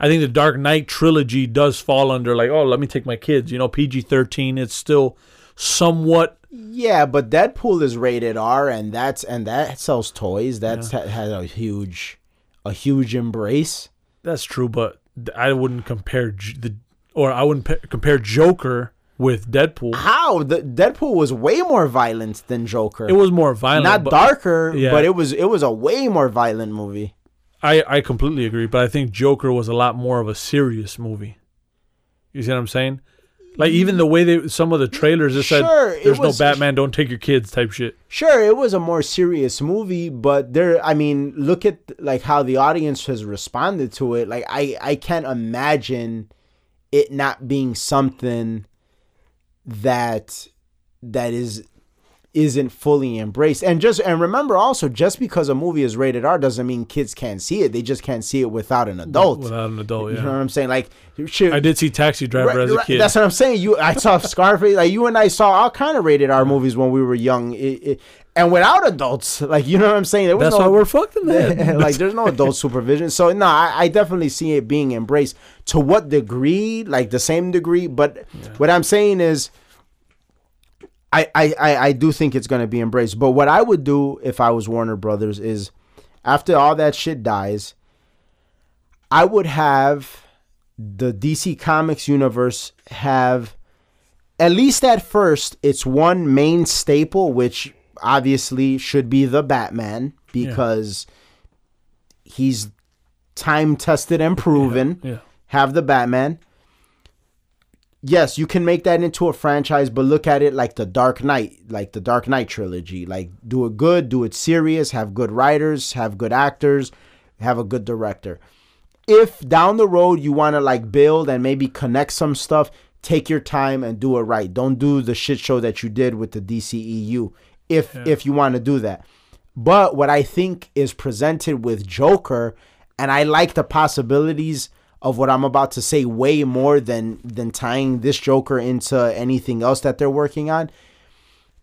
I think the Dark Knight trilogy does fall under like, oh, let me take my kids. You know, PG thirteen. It's still somewhat. Yeah, but Deadpool is rated R, and that's and that sells toys. That's ha- has a huge, a huge embrace. That's true, but I wouldn't compare J- the or I wouldn't compare Joker with Deadpool. How the Deadpool was way more violent than Joker. It was more violent, not but darker, Yeah. but it was it was a way more violent movie. I I completely agree, but I think Joker was a lot more of a serious movie. You see what I'm saying? Like even the way they some of the trailers it Sure, said there's was- no Batman, don't take your kids type shit. Sure, it was a more serious movie, but there I mean, look at like how the audience has responded to it. Like I I can't imagine it not being something that that is isn't fully embraced. And just and remember also just because a movie is rated R doesn't mean kids can't see it. They just can't see it without an adult. Without an adult, yeah. You know what I'm saying? Like shit, I did see Taxi Driver Right, as a kid. That's what I'm saying. You, I saw *laughs* Scarface. Like you and I saw all kind of rated R movies when we were young, It- it- and without adults. Like you know what I'm saying? There was That's no, why we're fucked in *laughs* that. like there's no adult supervision. So no, I, I definitely see it being embraced. To what degree? Like the same degree. But what I'm saying is. I, I, I, do think it's going to be embraced. But what I would do if I was Warner Brothers is after all that shit dies, I would have the DC Comics universe have at least at first it's one main staple which obviously should be the Batman because he's time tested and proven. yeah. Have the Batman. Yes, you can make that into a franchise, but look at it like the Dark Knight, like the Dark Knight trilogy. Like do it good, do it serious, have good writers, have good actors, have a good director if down the road you want to like build and maybe connect some stuff, take your time and do it right. Don't do the shit show that you did with the DCEU if if you want to do that. But what I think is presented with Joker and I like the possibilities of what I'm about to say way more than than tying this Joker into anything else that they're working on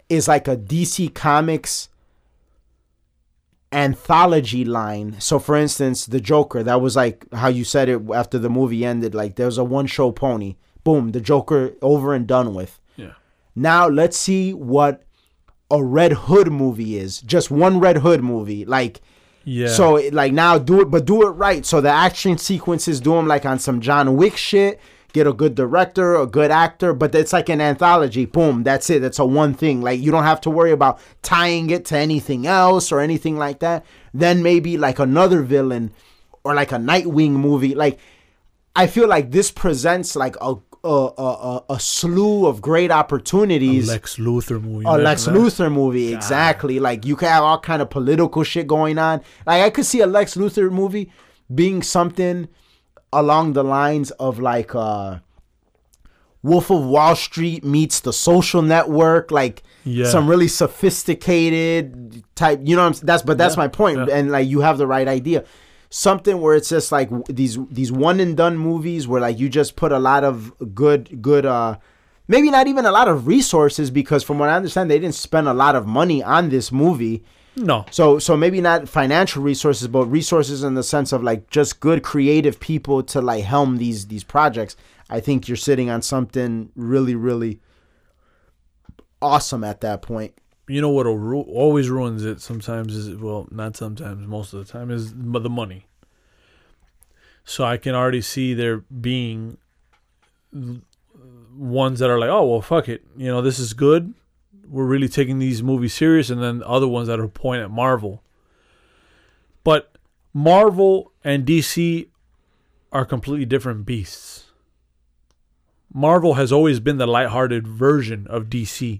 is like a DC Comics anthology line. So for instance, the Joker, that was like how you said it after the movie ended, like there's a one show pony. Boom, the Joker over and done with. Yeah. Now let's see what a Red Hood movie is. Just one Red Hood movie. Like Yeah. so it- like now do it but do it right. So the action sequences do them like on some John Wick shit. Get a good director, a good actor, but it's like an anthology. Boom, that's it. That's a one thing. Like you don't have to worry about tying it to anything else or anything like that. Then maybe like another villain or like a Nightwing movie. Like I feel like this presents like a a a, a, a slew of great opportunities A Lex Luthor movie. a Lex that. Luthor movie, exactly. Like you can have all kind of political shit going on. Like I could see a Lex Luthor movie being something along the lines of like uh Wolf of Wall Street meets the social network, like Yeah. some really sophisticated type, you know what I'm that's but that's Yeah, my point. yeah. And like you have the right idea. Something where it's just like these these one and done movies where like you just put a lot of good good uh maybe not even a lot of resources because from what I understand they didn't spend a lot of money on this movie. No. So so maybe not financial resources, but resources in the sense of like just good creative people to like helm these these projects. I think you're sitting on something really really awesome at that point. you know what ru- always ruins it sometimes is well not sometimes most of the time is the money so i can already see there being ones that are like oh well fuck it. You know this is good. We're really taking these movies serious. And then other ones that are point at marvel. But marvel and dc are completely different beasts. Marvel has always been the lighthearted version of dc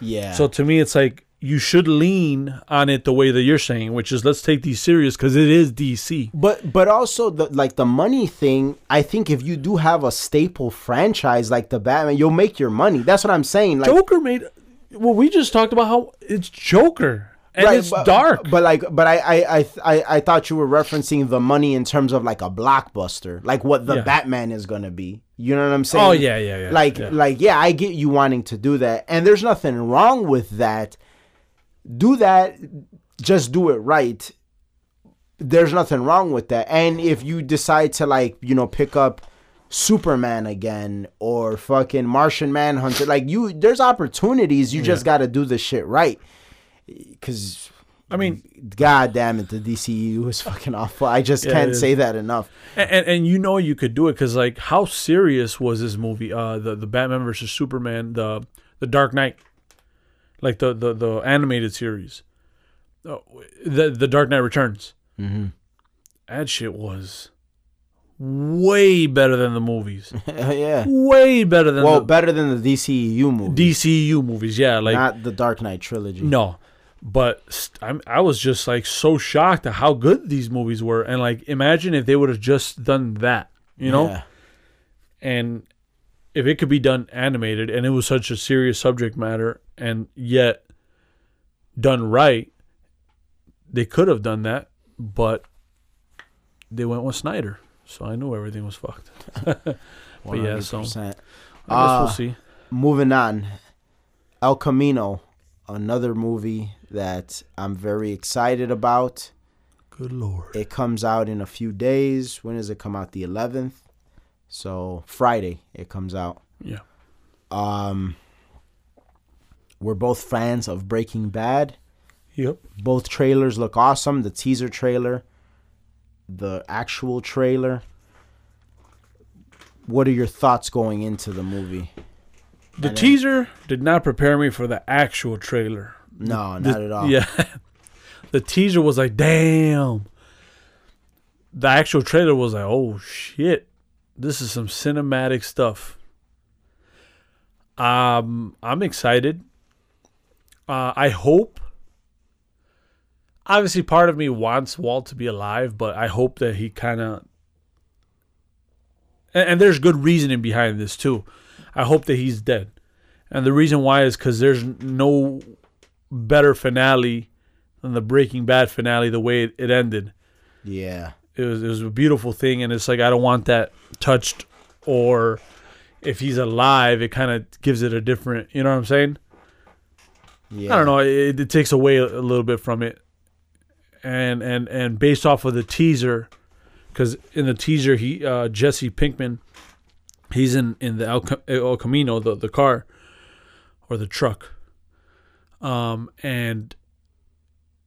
Yeah. so to me, it's like you should lean on it the way that you're saying, which is let's take these serious because it is DC. But but also the like the money thing. I think if you do have a staple franchise like the Batman, you'll make your money. That's what I'm saying. Like Joker made. Well, we just talked about how it's Joker and right, it's but, dark. But like, but I I, I I thought you were referencing the money in terms of like a blockbuster, like what the Yeah. Batman is gonna be. You know what I'm saying? oh yeah, yeah, yeah. Like yeah. like yeah, I get you wanting to do that, and there's nothing wrong with that. Do that, just do it right. There's nothing wrong with that. And if you decide to like, you know, pick up Superman again or fucking Martian Manhunter, like you there's opportunities, you just got to do the shit right. Cuz I mean, god damn it, the DCU is fucking awful. I just Yeah, can't say that enough. and, and and you know you could do it because like how serious was this movie? Uh, the the Batman versus Superman, the the Dark Knight, like the the the animated series, oh, the the Dark Knight Returns. Mm-hmm. That shit was way better than the movies. *laughs* yeah. way better than Well, the better than the DCEU movie. DCU movies. Yeah, like not the Dark Knight trilogy. no, but st- I'm, I was just like so shocked at how good these movies were, and like imagine if they would have just done that, you know, Yeah. and if it could be done animated, and it was such a serious subject matter, and yet done right, they could have done that, but they went with Snyder, so I knew everything was fucked. *laughs* But yeah, so- I guess Uh, we'll see. Moving on. El Camino, another movie that I'm very excited about. Good lord. It comes out in a few days. When does it come out? The 11th. So Friday it comes out. Yeah. Um, we're both fans of Breaking Bad. Yep. Both trailers look awesome. The teaser trailer, the actual trailer. What are your thoughts going into the movie? The And teaser did not prepare me for the actual trailer. No, The- not at all. Yeah. *laughs* the teaser was like, damn. The actual trailer was like, oh shit. This is some cinematic stuff. Um, I'm excited. Uh, I hope. Obviously, part of me wants Walt to be alive, but I hope that he kind of. And, and there's good reasoning behind this too. I hope that he's dead, and the reason why is because there's no better finale than the Breaking Bad finale. The way it, it ended, Yeah. it was it was a beautiful thing, and it's like I don't want that touched, or if he's alive, it kind of gives it a different. You know what I'm saying? Yeah. I don't know. It, it takes away a, little bit from it, and and and based off of the teaser, because in the teaser he uh, Jesse Pinkman, he's in in the El Camino the the car, or the truck, um and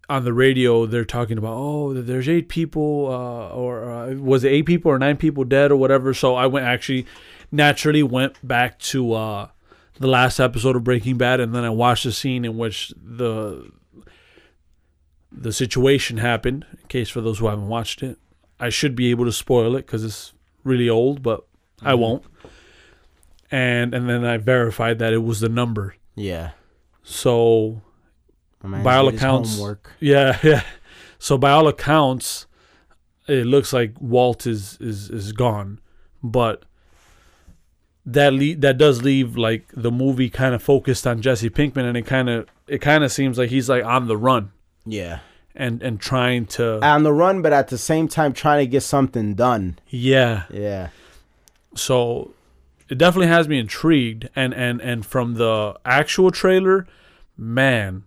on the radio they're talking about oh there's eight people uh, or uh, was it eight people or nine people dead or whatever so i went actually naturally went back to uh the last episode of breaking bad and then i watched the scene in which the the situation happened in case for those who haven't watched it i should be able to spoil it because it's really old but i Mhm. won't and and then i verified that it was the number Yeah. so By all accounts- yeah, *laughs* yeah. So by all accounts, it looks like Walt is is is gone, but that le- that does leave like the movie kind of focused on Jesse Pinkman, and it kind of it kind of seems like he's like on the run Yeah. and and trying to On the run, but at the same time trying to get something done. yeah. Yeah. So it definitely has me intrigued, and and and from the actual trailer, man,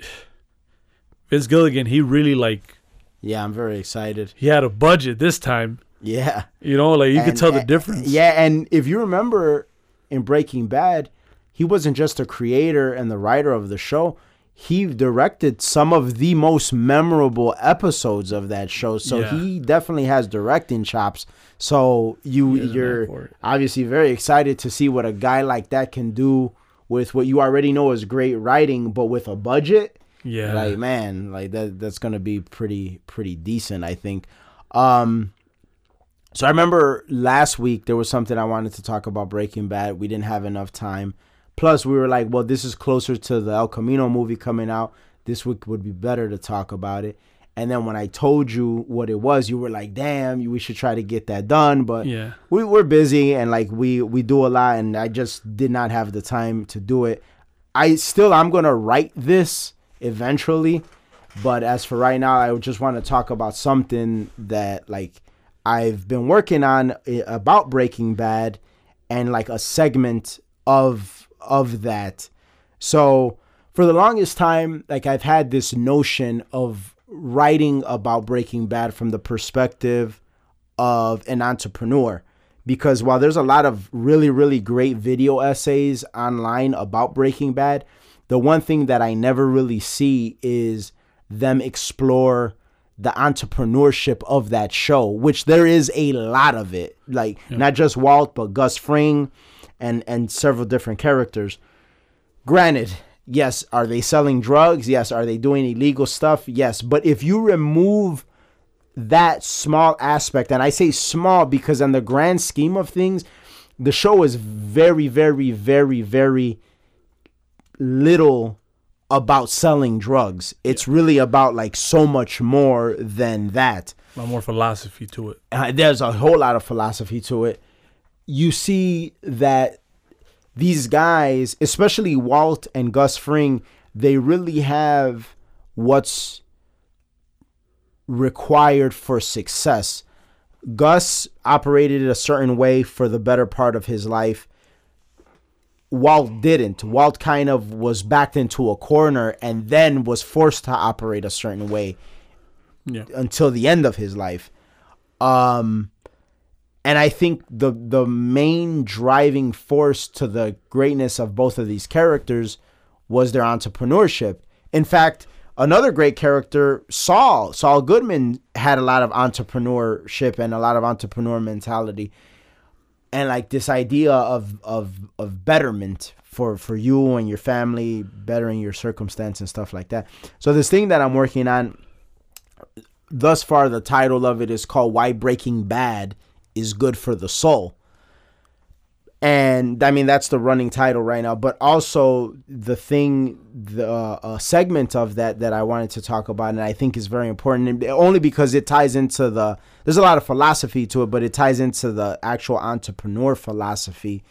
*sighs* Vince Gilligan, he really like Yeah, I'm very excited. he had a budget this time. Yeah. You know, like you could And- tell the difference. Yeah, and if you remember in Breaking Bad, he wasn't just a creator and the writer of the show. He directed some of the most memorable episodes of that show. So Yeah. he definitely has directing chops. So you He has a knack you're obviously very excited to see what a guy like that can do with what you already know is great writing, but with a budget. Yeah. Like man, like that that's gonna be pretty pretty decent, I think. Um so I remember last week there was something I wanted to talk about Breaking Bad. We didn't have enough time. Plus we were like, well, this is closer to the El Camino movie coming out. This week would be better to talk about it. And then when I told you what it was, you were like, "Damn, we should try to get that done." But Yeah. we we're busy and like we we do a lot, and I just did not have the time to do it. I still I'm gonna write this eventually, but as for right now, I just want to talk about something that like I've been working on eh, about Breaking Bad, and like a segment of of that. So for the longest time, like I've had this notion of writing about Breaking Bad from the perspective of an entrepreneur. Because while there's a lot of really, really great video essays online about Breaking Bad, the one thing that I never really see is them explore the entrepreneurship of that show, which there is a lot of it. Like not just Walt, but Gus Fring and and several different characters. Granted, yes, are they selling drugs? Yes, are they doing illegal stuff? Yes, but if you remove that small aspect, and I say small because in the grand scheme of things, the show is very, very, very, very little about selling drugs. It's really about like so much more than that. A lot more philosophy to it. Uh, there's a whole lot of philosophy to it. You see that these guys, especially Walt and Gus Fring, they really have what's required for success. Gus operated a certain way for the better part of his life. Walt didn't. Walt kind of was backed into a corner and then was forced to operate a certain way Yeah. until the end of his life. Um and I think the the main driving force to the greatness of both of these characters was their entrepreneurship. In fact, another great character, Saul, Saul Goodman had a lot of entrepreneurship and a lot of entrepreneur mentality and like this idea of of of betterment for for you and your family, bettering your circumstance and stuff like that. So this thing that I'm working on thus far the title of it is called Why Breaking Bad is Good for the Soul. And I mean that's the running title right now, but also the thing the uh, segment of that that I wanted to talk about and I think is very important only because it ties into the there's a lot of philosophy to it, but it ties into the actual entrepreneur philosophy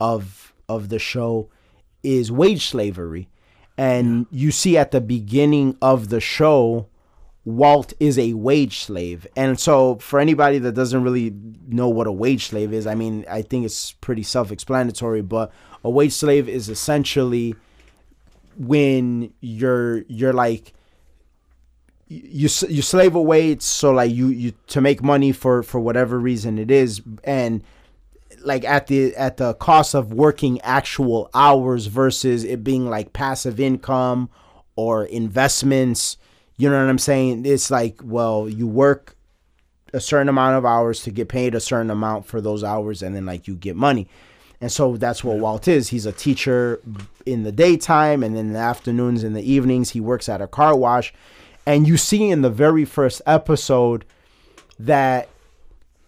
of of the show is wage slavery. And you see at the beginning of the show Walt is a wage slave. And so, for anybody that doesn't really know what a wage slave is, I mean, I think it's pretty self explanatory, but a wage slave is essentially when you're you're like you you slave away so like you you to make money for for whatever reason it is and like at the at the cost of working actual hours versus it being like passive income or investments you know what i'm saying? It's like well you work a certain amount of hours to get paid a certain amount for those hours and then like you get money. And so that's what walt is. He's a teacher in the daytime and then in the afternoons and the evenings he works at a car wash. And you see in the very first episode that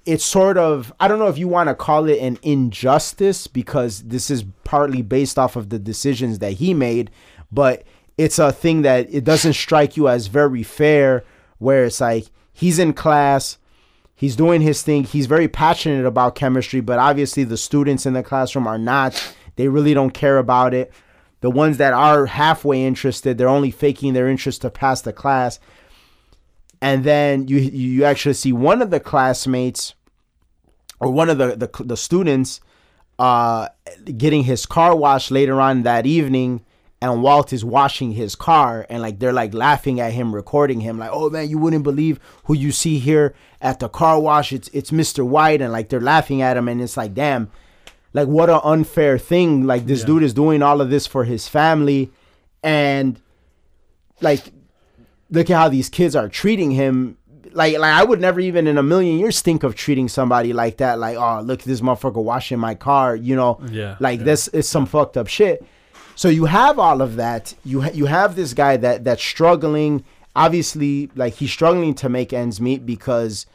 it's sort of I don't know if you want to call it an injustice because this is partly based off of the decisions that he made, but it's a thing that it doesn't strike you as very fair where it's like he's in class, he's doing his thing, he's very passionate about chemistry, but obviously the students in the classroom are not. They really don't care about it. The ones that are halfway interested, they're only faking their interest to pass the class and then you you actually see one of the classmates or one of the the, the students uh getting his car washed later on that evening and Walt is washing his car and like they're like laughing at him recording him like oh man you wouldn't believe who you see here at the car wash it's it's Mr. White and like they're laughing at him and it's like damn like what an unfair thing. Like this Yeah. dude is doing all of this for his family, and like look at how these kids are treating him. Like, like I would never even in a million years think of treating somebody like that. Like, oh, look, this motherfucker washing my car. You know, Yeah, like yeah. this is some fucked up shit. So you have all of that. You ha- you have this guy that that's struggling. Obviously, like he's struggling to make ends meet because,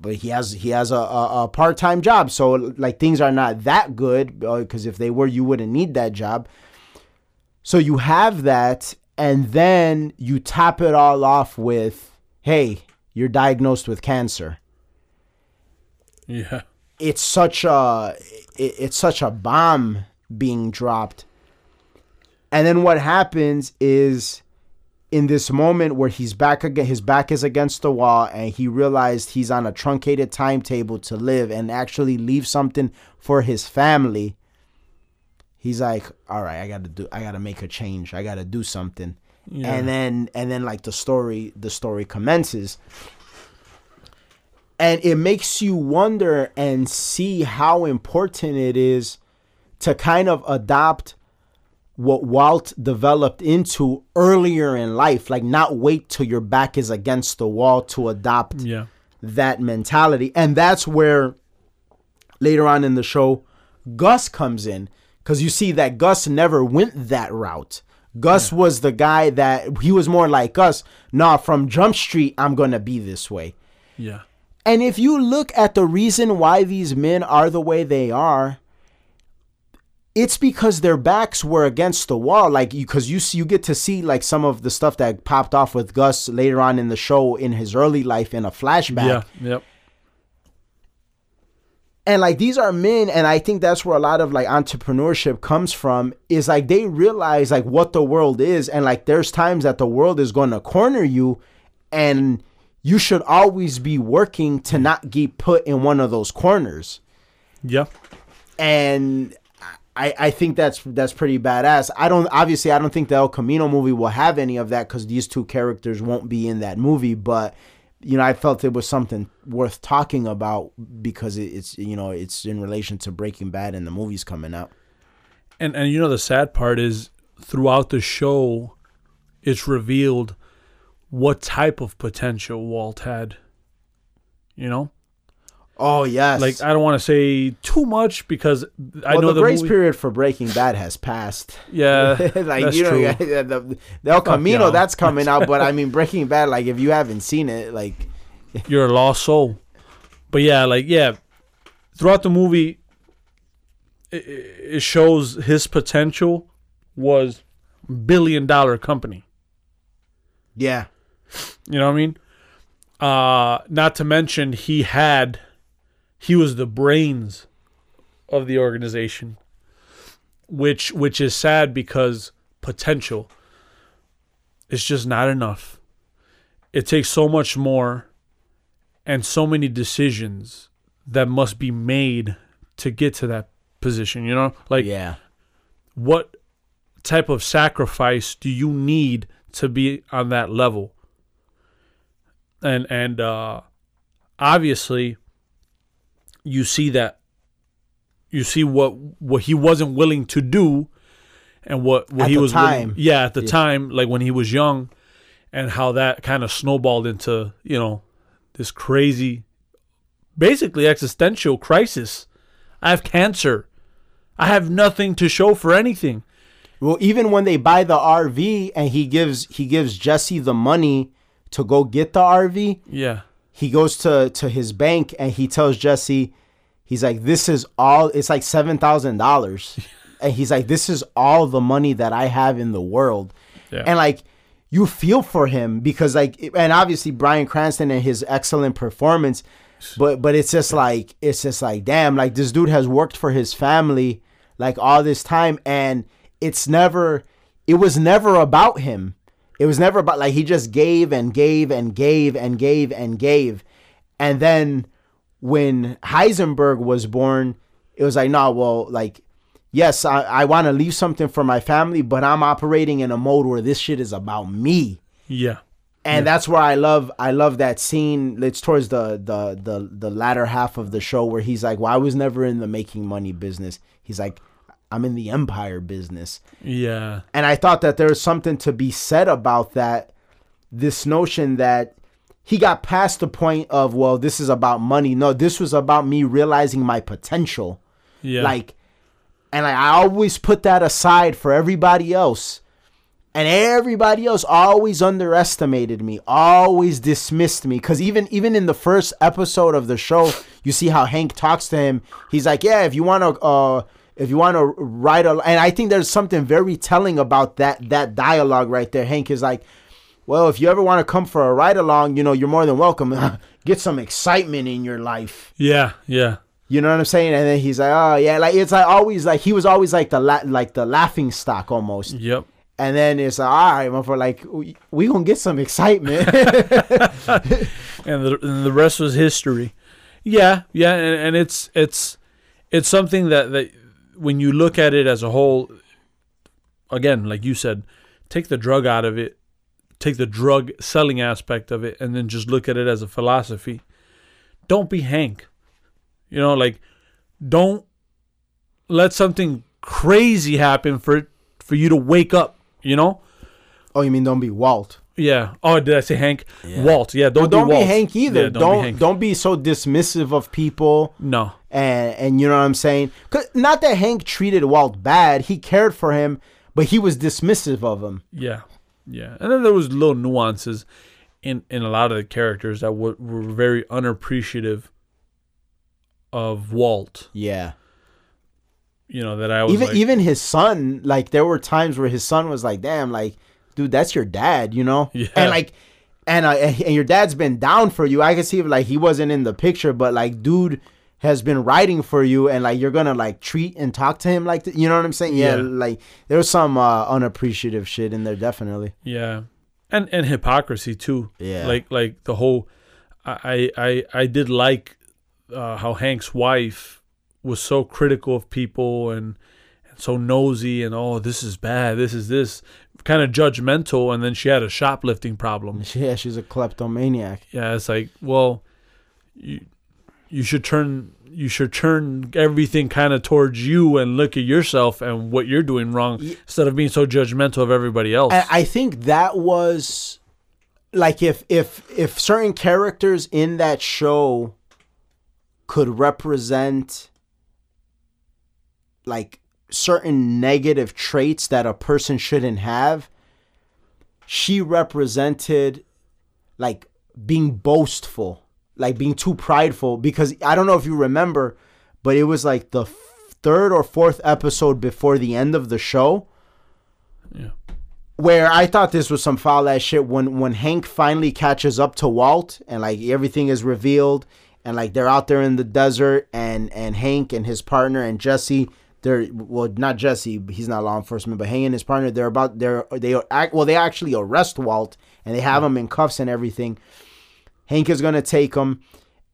but he has he has a, a, a part time job. So like things are not that good uh, because if they were, you wouldn't need that job. So you have that, and then you top it all off with, hey, you're diagnosed with cancer Yeah. it's such a it, it's such a bomb being dropped and then what happens is in this moment where he's back again his back is against the wall and he realized he's on a truncated timetable to live and actually leave something for his family he's like all right i gotta do i gotta make a change. I gotta do something. Yeah. and then and then like the story the story commences. And it makes you wonder and see how important it is to kind of adopt what Walt developed into earlier in life like not wait till your back is against the wall to adopt Yeah. that mentality. And that's where later on in the show, Gus comes in because you see that Gus never went that route. Gus was the guy that he was more like us. Nah, from Jump Street, I'm going to be this way. Yeah. And if you look at the reason why these men are the way they are, it's because their backs were against the wall. Like because you see, you get to see like some of the stuff that popped off with Gus later on in the show in his early life in a flashback. Yeah. Yep. and like these are men and i think that's where a lot of like entrepreneurship comes from is like they realize like what the world is and like there's times that the world is going to corner you and you should always be working to not get put in one of those corners Yeah. and I, I think that's that's pretty badass. I don't obviously I don't think the El Camino movie will have any of that because these two characters won't be in that movie. But you know I felt it was something worth talking about because it's you know it's in relation to Breaking Bad and the movies coming out. And and you know the sad part is throughout the show, it's revealed what type of potential Walt had. You know, Oh yes, like I don't want to say too much because I well, know the, the, grace movie. period for Breaking Bad has passed. *laughs* Yeah, *laughs* like that's you know, true. the, the El Camino y'all. that's coming out, but I *laughs* mean Breaking Bad. Like if you haven't seen it, like You're a lost soul. But yeah, like yeah, throughout the movie, it, it shows his potential was billion dollar company. yeah, You know what I mean? Uh not to mention he had he was the brains of the organization. Which which is sad because potential is just not enough. It takes so much more and so many decisions that must be made to get to that position, you know? Like yeah. what type of sacrifice do you need to be on that level and and uh obviously you see that you see what what he wasn't willing to do and what what At he was willing- yeah at the Yeah. time like when he was young and how that kind of snowballed into you know this crazy basically existential crisis. I have cancer. I have nothing to show for anything. Well, even when they buy the RV and he gives he gives Jesse the money to go get the RV, yeah he goes to to his bank and he tells Jesse, he's like, "This is all. It's like seven thousand dollars," *laughs* and he's like, "This is all the money that I have in the world," Yeah. and like. You feel for him because like and obviously Bryan Cranston and his excellent performance *sighs* but but it's just like it's just like damn like this dude has worked for his family like all this time and it's never it was never about him it was never about like he just gave and gave and gave and gave and gave and then when heisenberg was born it was like no well like yes i, I want to leave something for my family but i'm operating in a mode where this shit is about me yeah and that's where I love I love that scene. It's towards the the the the latter half of the show where he's like, "Well, I was never in the making money business." He's like, "I'm in the empire business." Yeah. And I thought that there was something to be said about that. This notion that he got past the point of, well, this is about money. No, this was about me realizing my potential. Yeah. Like, and I I always put that aside for everybody else. And everybody else always underestimated me, always dismissed me. Cause even even in the first episode of the show, you see how Hank talks to him. He's like, "Yeah, if you want to, uh, if you want to write a," and I think there's something very telling about that that dialogue right there. Hank is like, "Well, if you ever want to come for a ride along, you know, you're more than welcome. *laughs* Get some excitement in your life." yeah. Yeah. You know what I'm saying? And then he's like, "Oh yeah," like it's like always like he was always like the la- like the laughing stock almost. Yep. And then it's like, all right, motherfucker, like we, we gonna get some excitement. *laughs* and the, and the rest was history. Yeah, yeah, and, and it's it's it's something that that when you look at it as a whole, again, like you said, take the drug out of it, take the drug selling aspect of it, and then just look at it as a philosophy. Don't be Hank. You know, like don't let something crazy happen for for you to wake up. You know. oh, you mean don't be Walt? Yeah. Oh, did I say Hank? Yeah. Walt. Yeah. Don't, Well, don't be, be Walt. Hank either. Yeah, don't be don't, be so dismissive of people. No. And and you know what I'm saying? 'Cause not that Hank treated Walt bad. He cared for him, but he was dismissive of him. Yeah, yeah, and then there was little nuances in in a lot of the characters that were, were very unappreciative of Walt. Yeah. You know that I was Even like, even his son, like there were times where his son was like, "Damn, like, dude, that's your dad," you know? Yeah. And like, and uh, and your dad's been down for you. I can see if like he wasn't in the picture, but like, dude has been writing for you, and like you're gonna like treat and talk to him like, th- you know what I'm saying? Yeah. Yeah. Like there's some uh, unappreciative shit in there, definitely. yeah, and and hypocrisy too. Yeah. like like the whole. I I I did like uh, how Hank's wife was so critical of people and, and so nosy and oh this is bad this is this kind of judgmental and then she had a shoplifting problem *laughs* Yeah, she's a kleptomaniac. yeah it's like well you you should turn you should turn everything kind of towards you and look at yourself and what you're doing wrong instead of being so judgmental of everybody else. And I think that was like if if if certain characters in that show could represent like certain negative traits that a person shouldn't have she represented like being boastful like being too prideful because i don't know if you remember but it was like the third or fourth episode before the end of the show. Yeah. Where I thought this was some foul ass shit when when Hank finally catches up to Walt and like everything is revealed and like they're out there in the desert and and Hank and his partner and Jesse they're well not Jesse he's not law enforcement but Hank and his partner they're about they're they are act well they actually arrest Walt and they have him in cuffs and everything Hank is gonna take him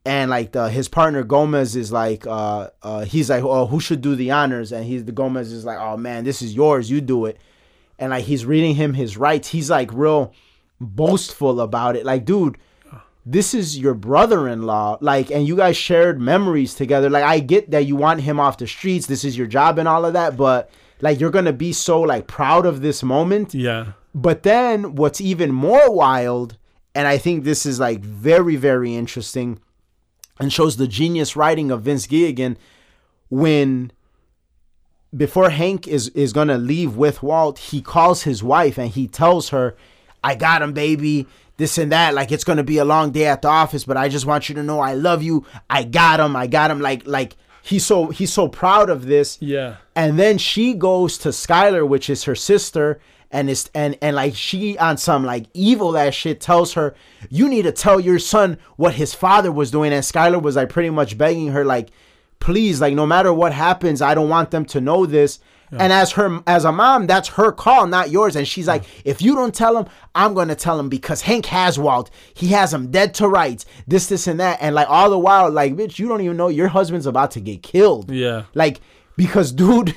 and like the his partner Gomez is like uh uh he's like oh who should do the honors? And he's the Gomez is like oh man this is yours you do it. And like he's reading him his rights. He's like real boastful about it. Like dude this is your brother-in-law like and you guys shared memories together. Like i get that you want him off the streets this is your job and all of that but like you're gonna be so like proud of this moment. Yeah. But then what's even more wild, and I think this is like very, very interesting and shows the genius writing of Vince Gilligan when before Hank is is gonna leave with Walt, he calls his wife and he tells her, I got him, baby. This and that, like it's gonna be a long day at the office, but I just want you to know I love you. I got him. I got him. Like like he's so he's so proud of this. yeah And then she goes to Skylar, which is her sister, and is and and like she on some like evil ass shit tells her, you need to tell your son what his father was doing. And Skyler was like pretty much begging her, like, please, like no matter what happens, I don't want them to know this. And as her as a mom, that's her call, not yours. And she's like, if you don't tell him, I'm gonna tell him because Hank has Walt. He has him dead to rights. This, this, and that. And like all the while, like, bitch, you don't even know your husband's about to get killed. yeah Like because dude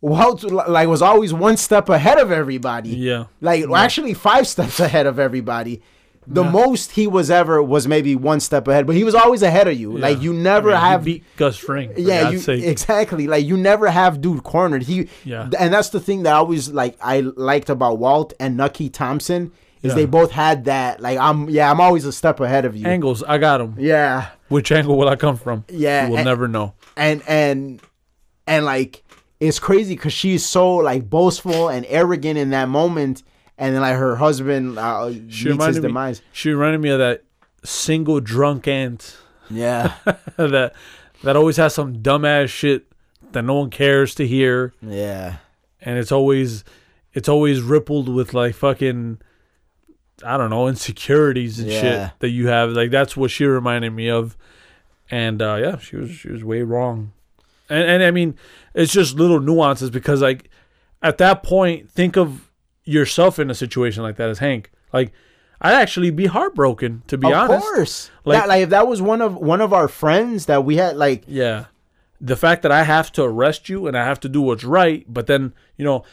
Walt like was always one step ahead of everybody. yeah Like actually five steps ahead of everybody. The Yeah. most he was ever was maybe one step ahead, but he was always ahead of you. Like you never I mean, he have beat Gus Fring. yeah, you exactly. Like you never have dude cornered. He Yeah. and that's the thing that I always like I liked about Walt and Nucky Thompson is Yeah. they both had that like I'm yeah, I'm always a step ahead of you. angles. I got him. yeah. Which angle will I come from? Yeah, you will and- never know. And and and like it's crazy cuz she's so like boastful and arrogant in that moment and then like her husband uh, She meets his reminded me. demise. She reminded me of that single drunk aunt Yeah. *laughs* that that always has some dumbass shit that no one cares to hear, yeah. and it's always it's always rippled with like fucking I don't know insecurities and Yeah. shit that you have. Like that's what she reminded me of, and uh, yeah, she was she was way wrong, and and I mean it's just little nuances because like at that point think of yourself in a situation like that as Hank. Like I'd actually be heartbroken to be of honest. Of course. Like- Like, like if that was one of one of our friends that we had like Yeah. The fact that I have to arrest you and I have to do what's right, but then, you know,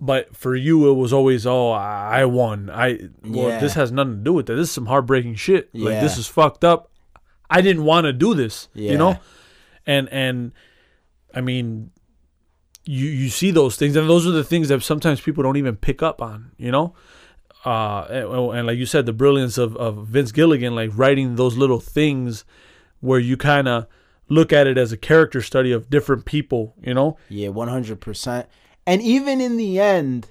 but for you it was always, oh, I won. I well, Yeah. this has nothing to do with that. This is some heartbreaking shit. Like this is fucked up. I didn't want to do this. Yeah. You know? And and I mean you you see those things and those are the things that sometimes people don't even pick up on, you know? Uh and, and like you said, the brilliance of, of Vince Gilligan, like writing those little things where you kind of look at it as a character study of different people, you know? Yeah, one hundred percent. And even in the end,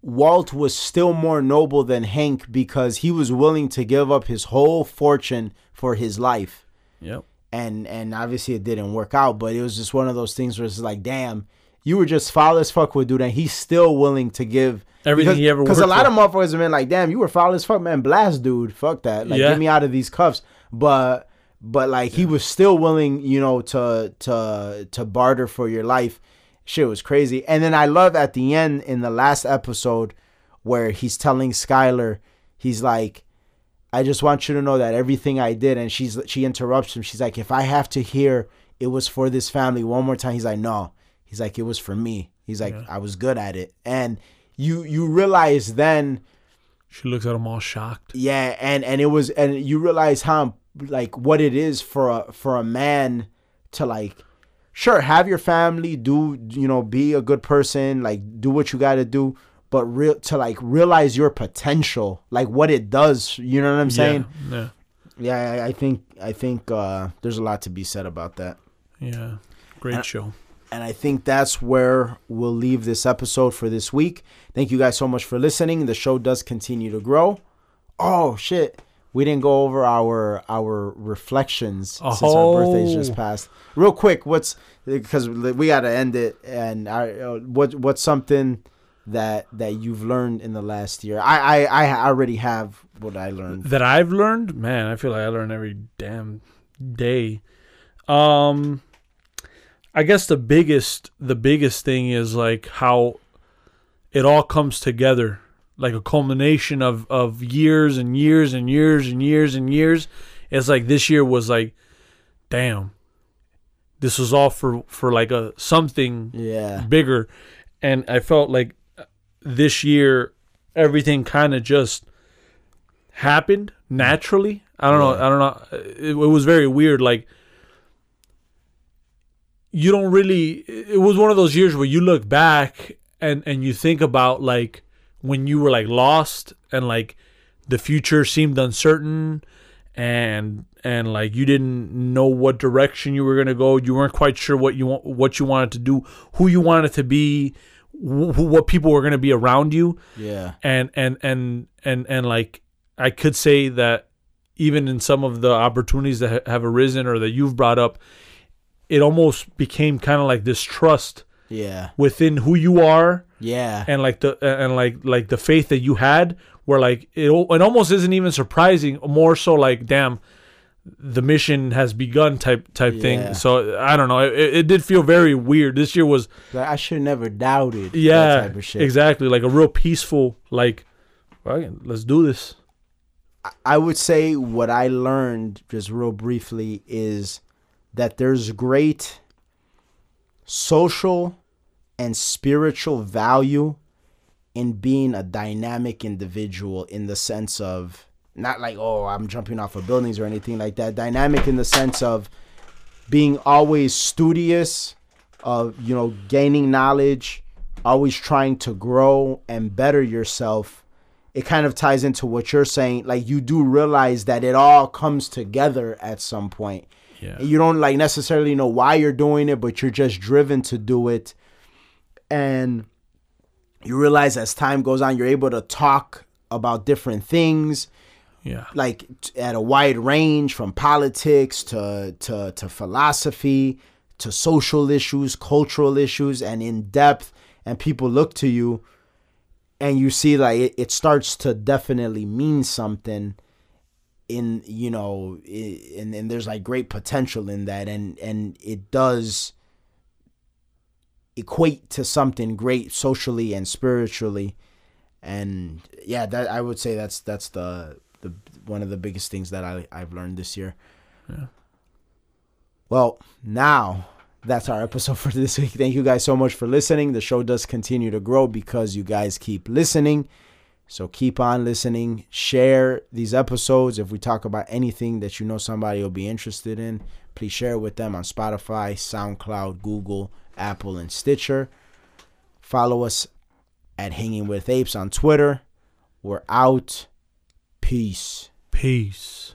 Walt was still more noble than Hank because he was willing to give up his whole fortune for his life. Yep. And and obviously it didn't work out, but it was just one of those things where it's like, damn, you were just foul as fuck with dude, and he's still willing to give Everything because, he ever wanted. Because a lot for. of motherfuckers have been like, damn, you were foul as fuck, man. Blast, dude. Fuck that. Like, Yeah. get me out of these cuffs. But but like he was still willing, you know, to to to barter for your life. Shit was crazy. And then I love at the end in the last episode where he's telling Skyler, he's like, I just want you to know that everything I did, and she's she interrupts him. She's like, if I have to hear it was for this family one more time, he's like, no. He's like, it was for me. He's like, I was good at it, and you you realize then, She looks at him all shocked. yeah, and and it was, and you realize how like what it is for a for a man to like, sure, have your family, do you know, be a good person, like do what you got to do. But real to like realize your potential, like what it does, you know what I'm saying? Yeah. Yeah, I, I think I think uh, there's a lot to be said about that, Yeah. yeah. Great show. and I think that's where we'll leave this episode for this week. Thank you guys so much for listening. The show does continue to grow. Oh shit, we didn't go over our our reflections since our birthdays just Oh. passed. Real quick, what's because we got to end it, and I, uh, what what's something that that you've learned in the last year? I I, I already have what I learned. That I've learned, man, I feel like I learn every damn day. Um I guess the biggest the biggest thing is like how it all comes together like a culmination of of years and years and years and years and years it's like this year was like damn this was all for for like a something Yeah. bigger and i felt like this year everything kind of just happened naturally? I don't know i don't know uh, it, it was very weird like you don't really it was one of those years where you look back and and you think about like when you were like lost and like the future seemed uncertain and and like you didn't know what direction you were going to go. You weren't quite sure what you want what you wanted to do who you wanted to be wh- wh- what people were going to be around you Yeah. and and and and and like I could say that even in some of the opportunities that ha- have arisen or that you've brought up, it almost became kind of like distrust. Yeah. within who you are Yeah. and like the and like like the faith that you had where like it, it almost isn't even surprising more so like damn the mission has begun type type Yeah. thing so i don't know it, it did feel very weird this year was Like, I should never doubted. yeah That type of shit. exactly like a real peaceful like "Fuck let's do this I would say what I learned just real briefly is that there's great social and spiritual value in being a dynamic individual in the sense of not like oh I'm jumping off of buildings or anything like that. Dynamic in the sense of being always studious, of you know gaining knowledge, always trying to grow and better yourself. It kind of ties into what you're saying. Like you do realize that it all comes together at some point. Yeah. You don't like necessarily know why you're doing it, but you're just driven to do it. And you realize as time goes on, you're able to talk about different things Yeah. like at a wide range from politics to to to philosophy to social issues, cultural issues, and in depth. And people look to you, and you see like it, it starts to definitely mean something. In you know, and and there's like great potential in that, and and it does equate to something great socially and spiritually and yeah that i would say that's that's the one of the biggest things that i i've learned this year. Yeah. well now that's our episode *laughs* for this week. Thank you guys so much for listening. The show does continue to grow because you guys keep listening. So keep on listening. Share these episodes. If we talk about anything that you know somebody will be interested in please share it with them on spotify soundcloud google apple and stitcher. Follow us at hanging with apes on twitter. We're out. Peace Peace.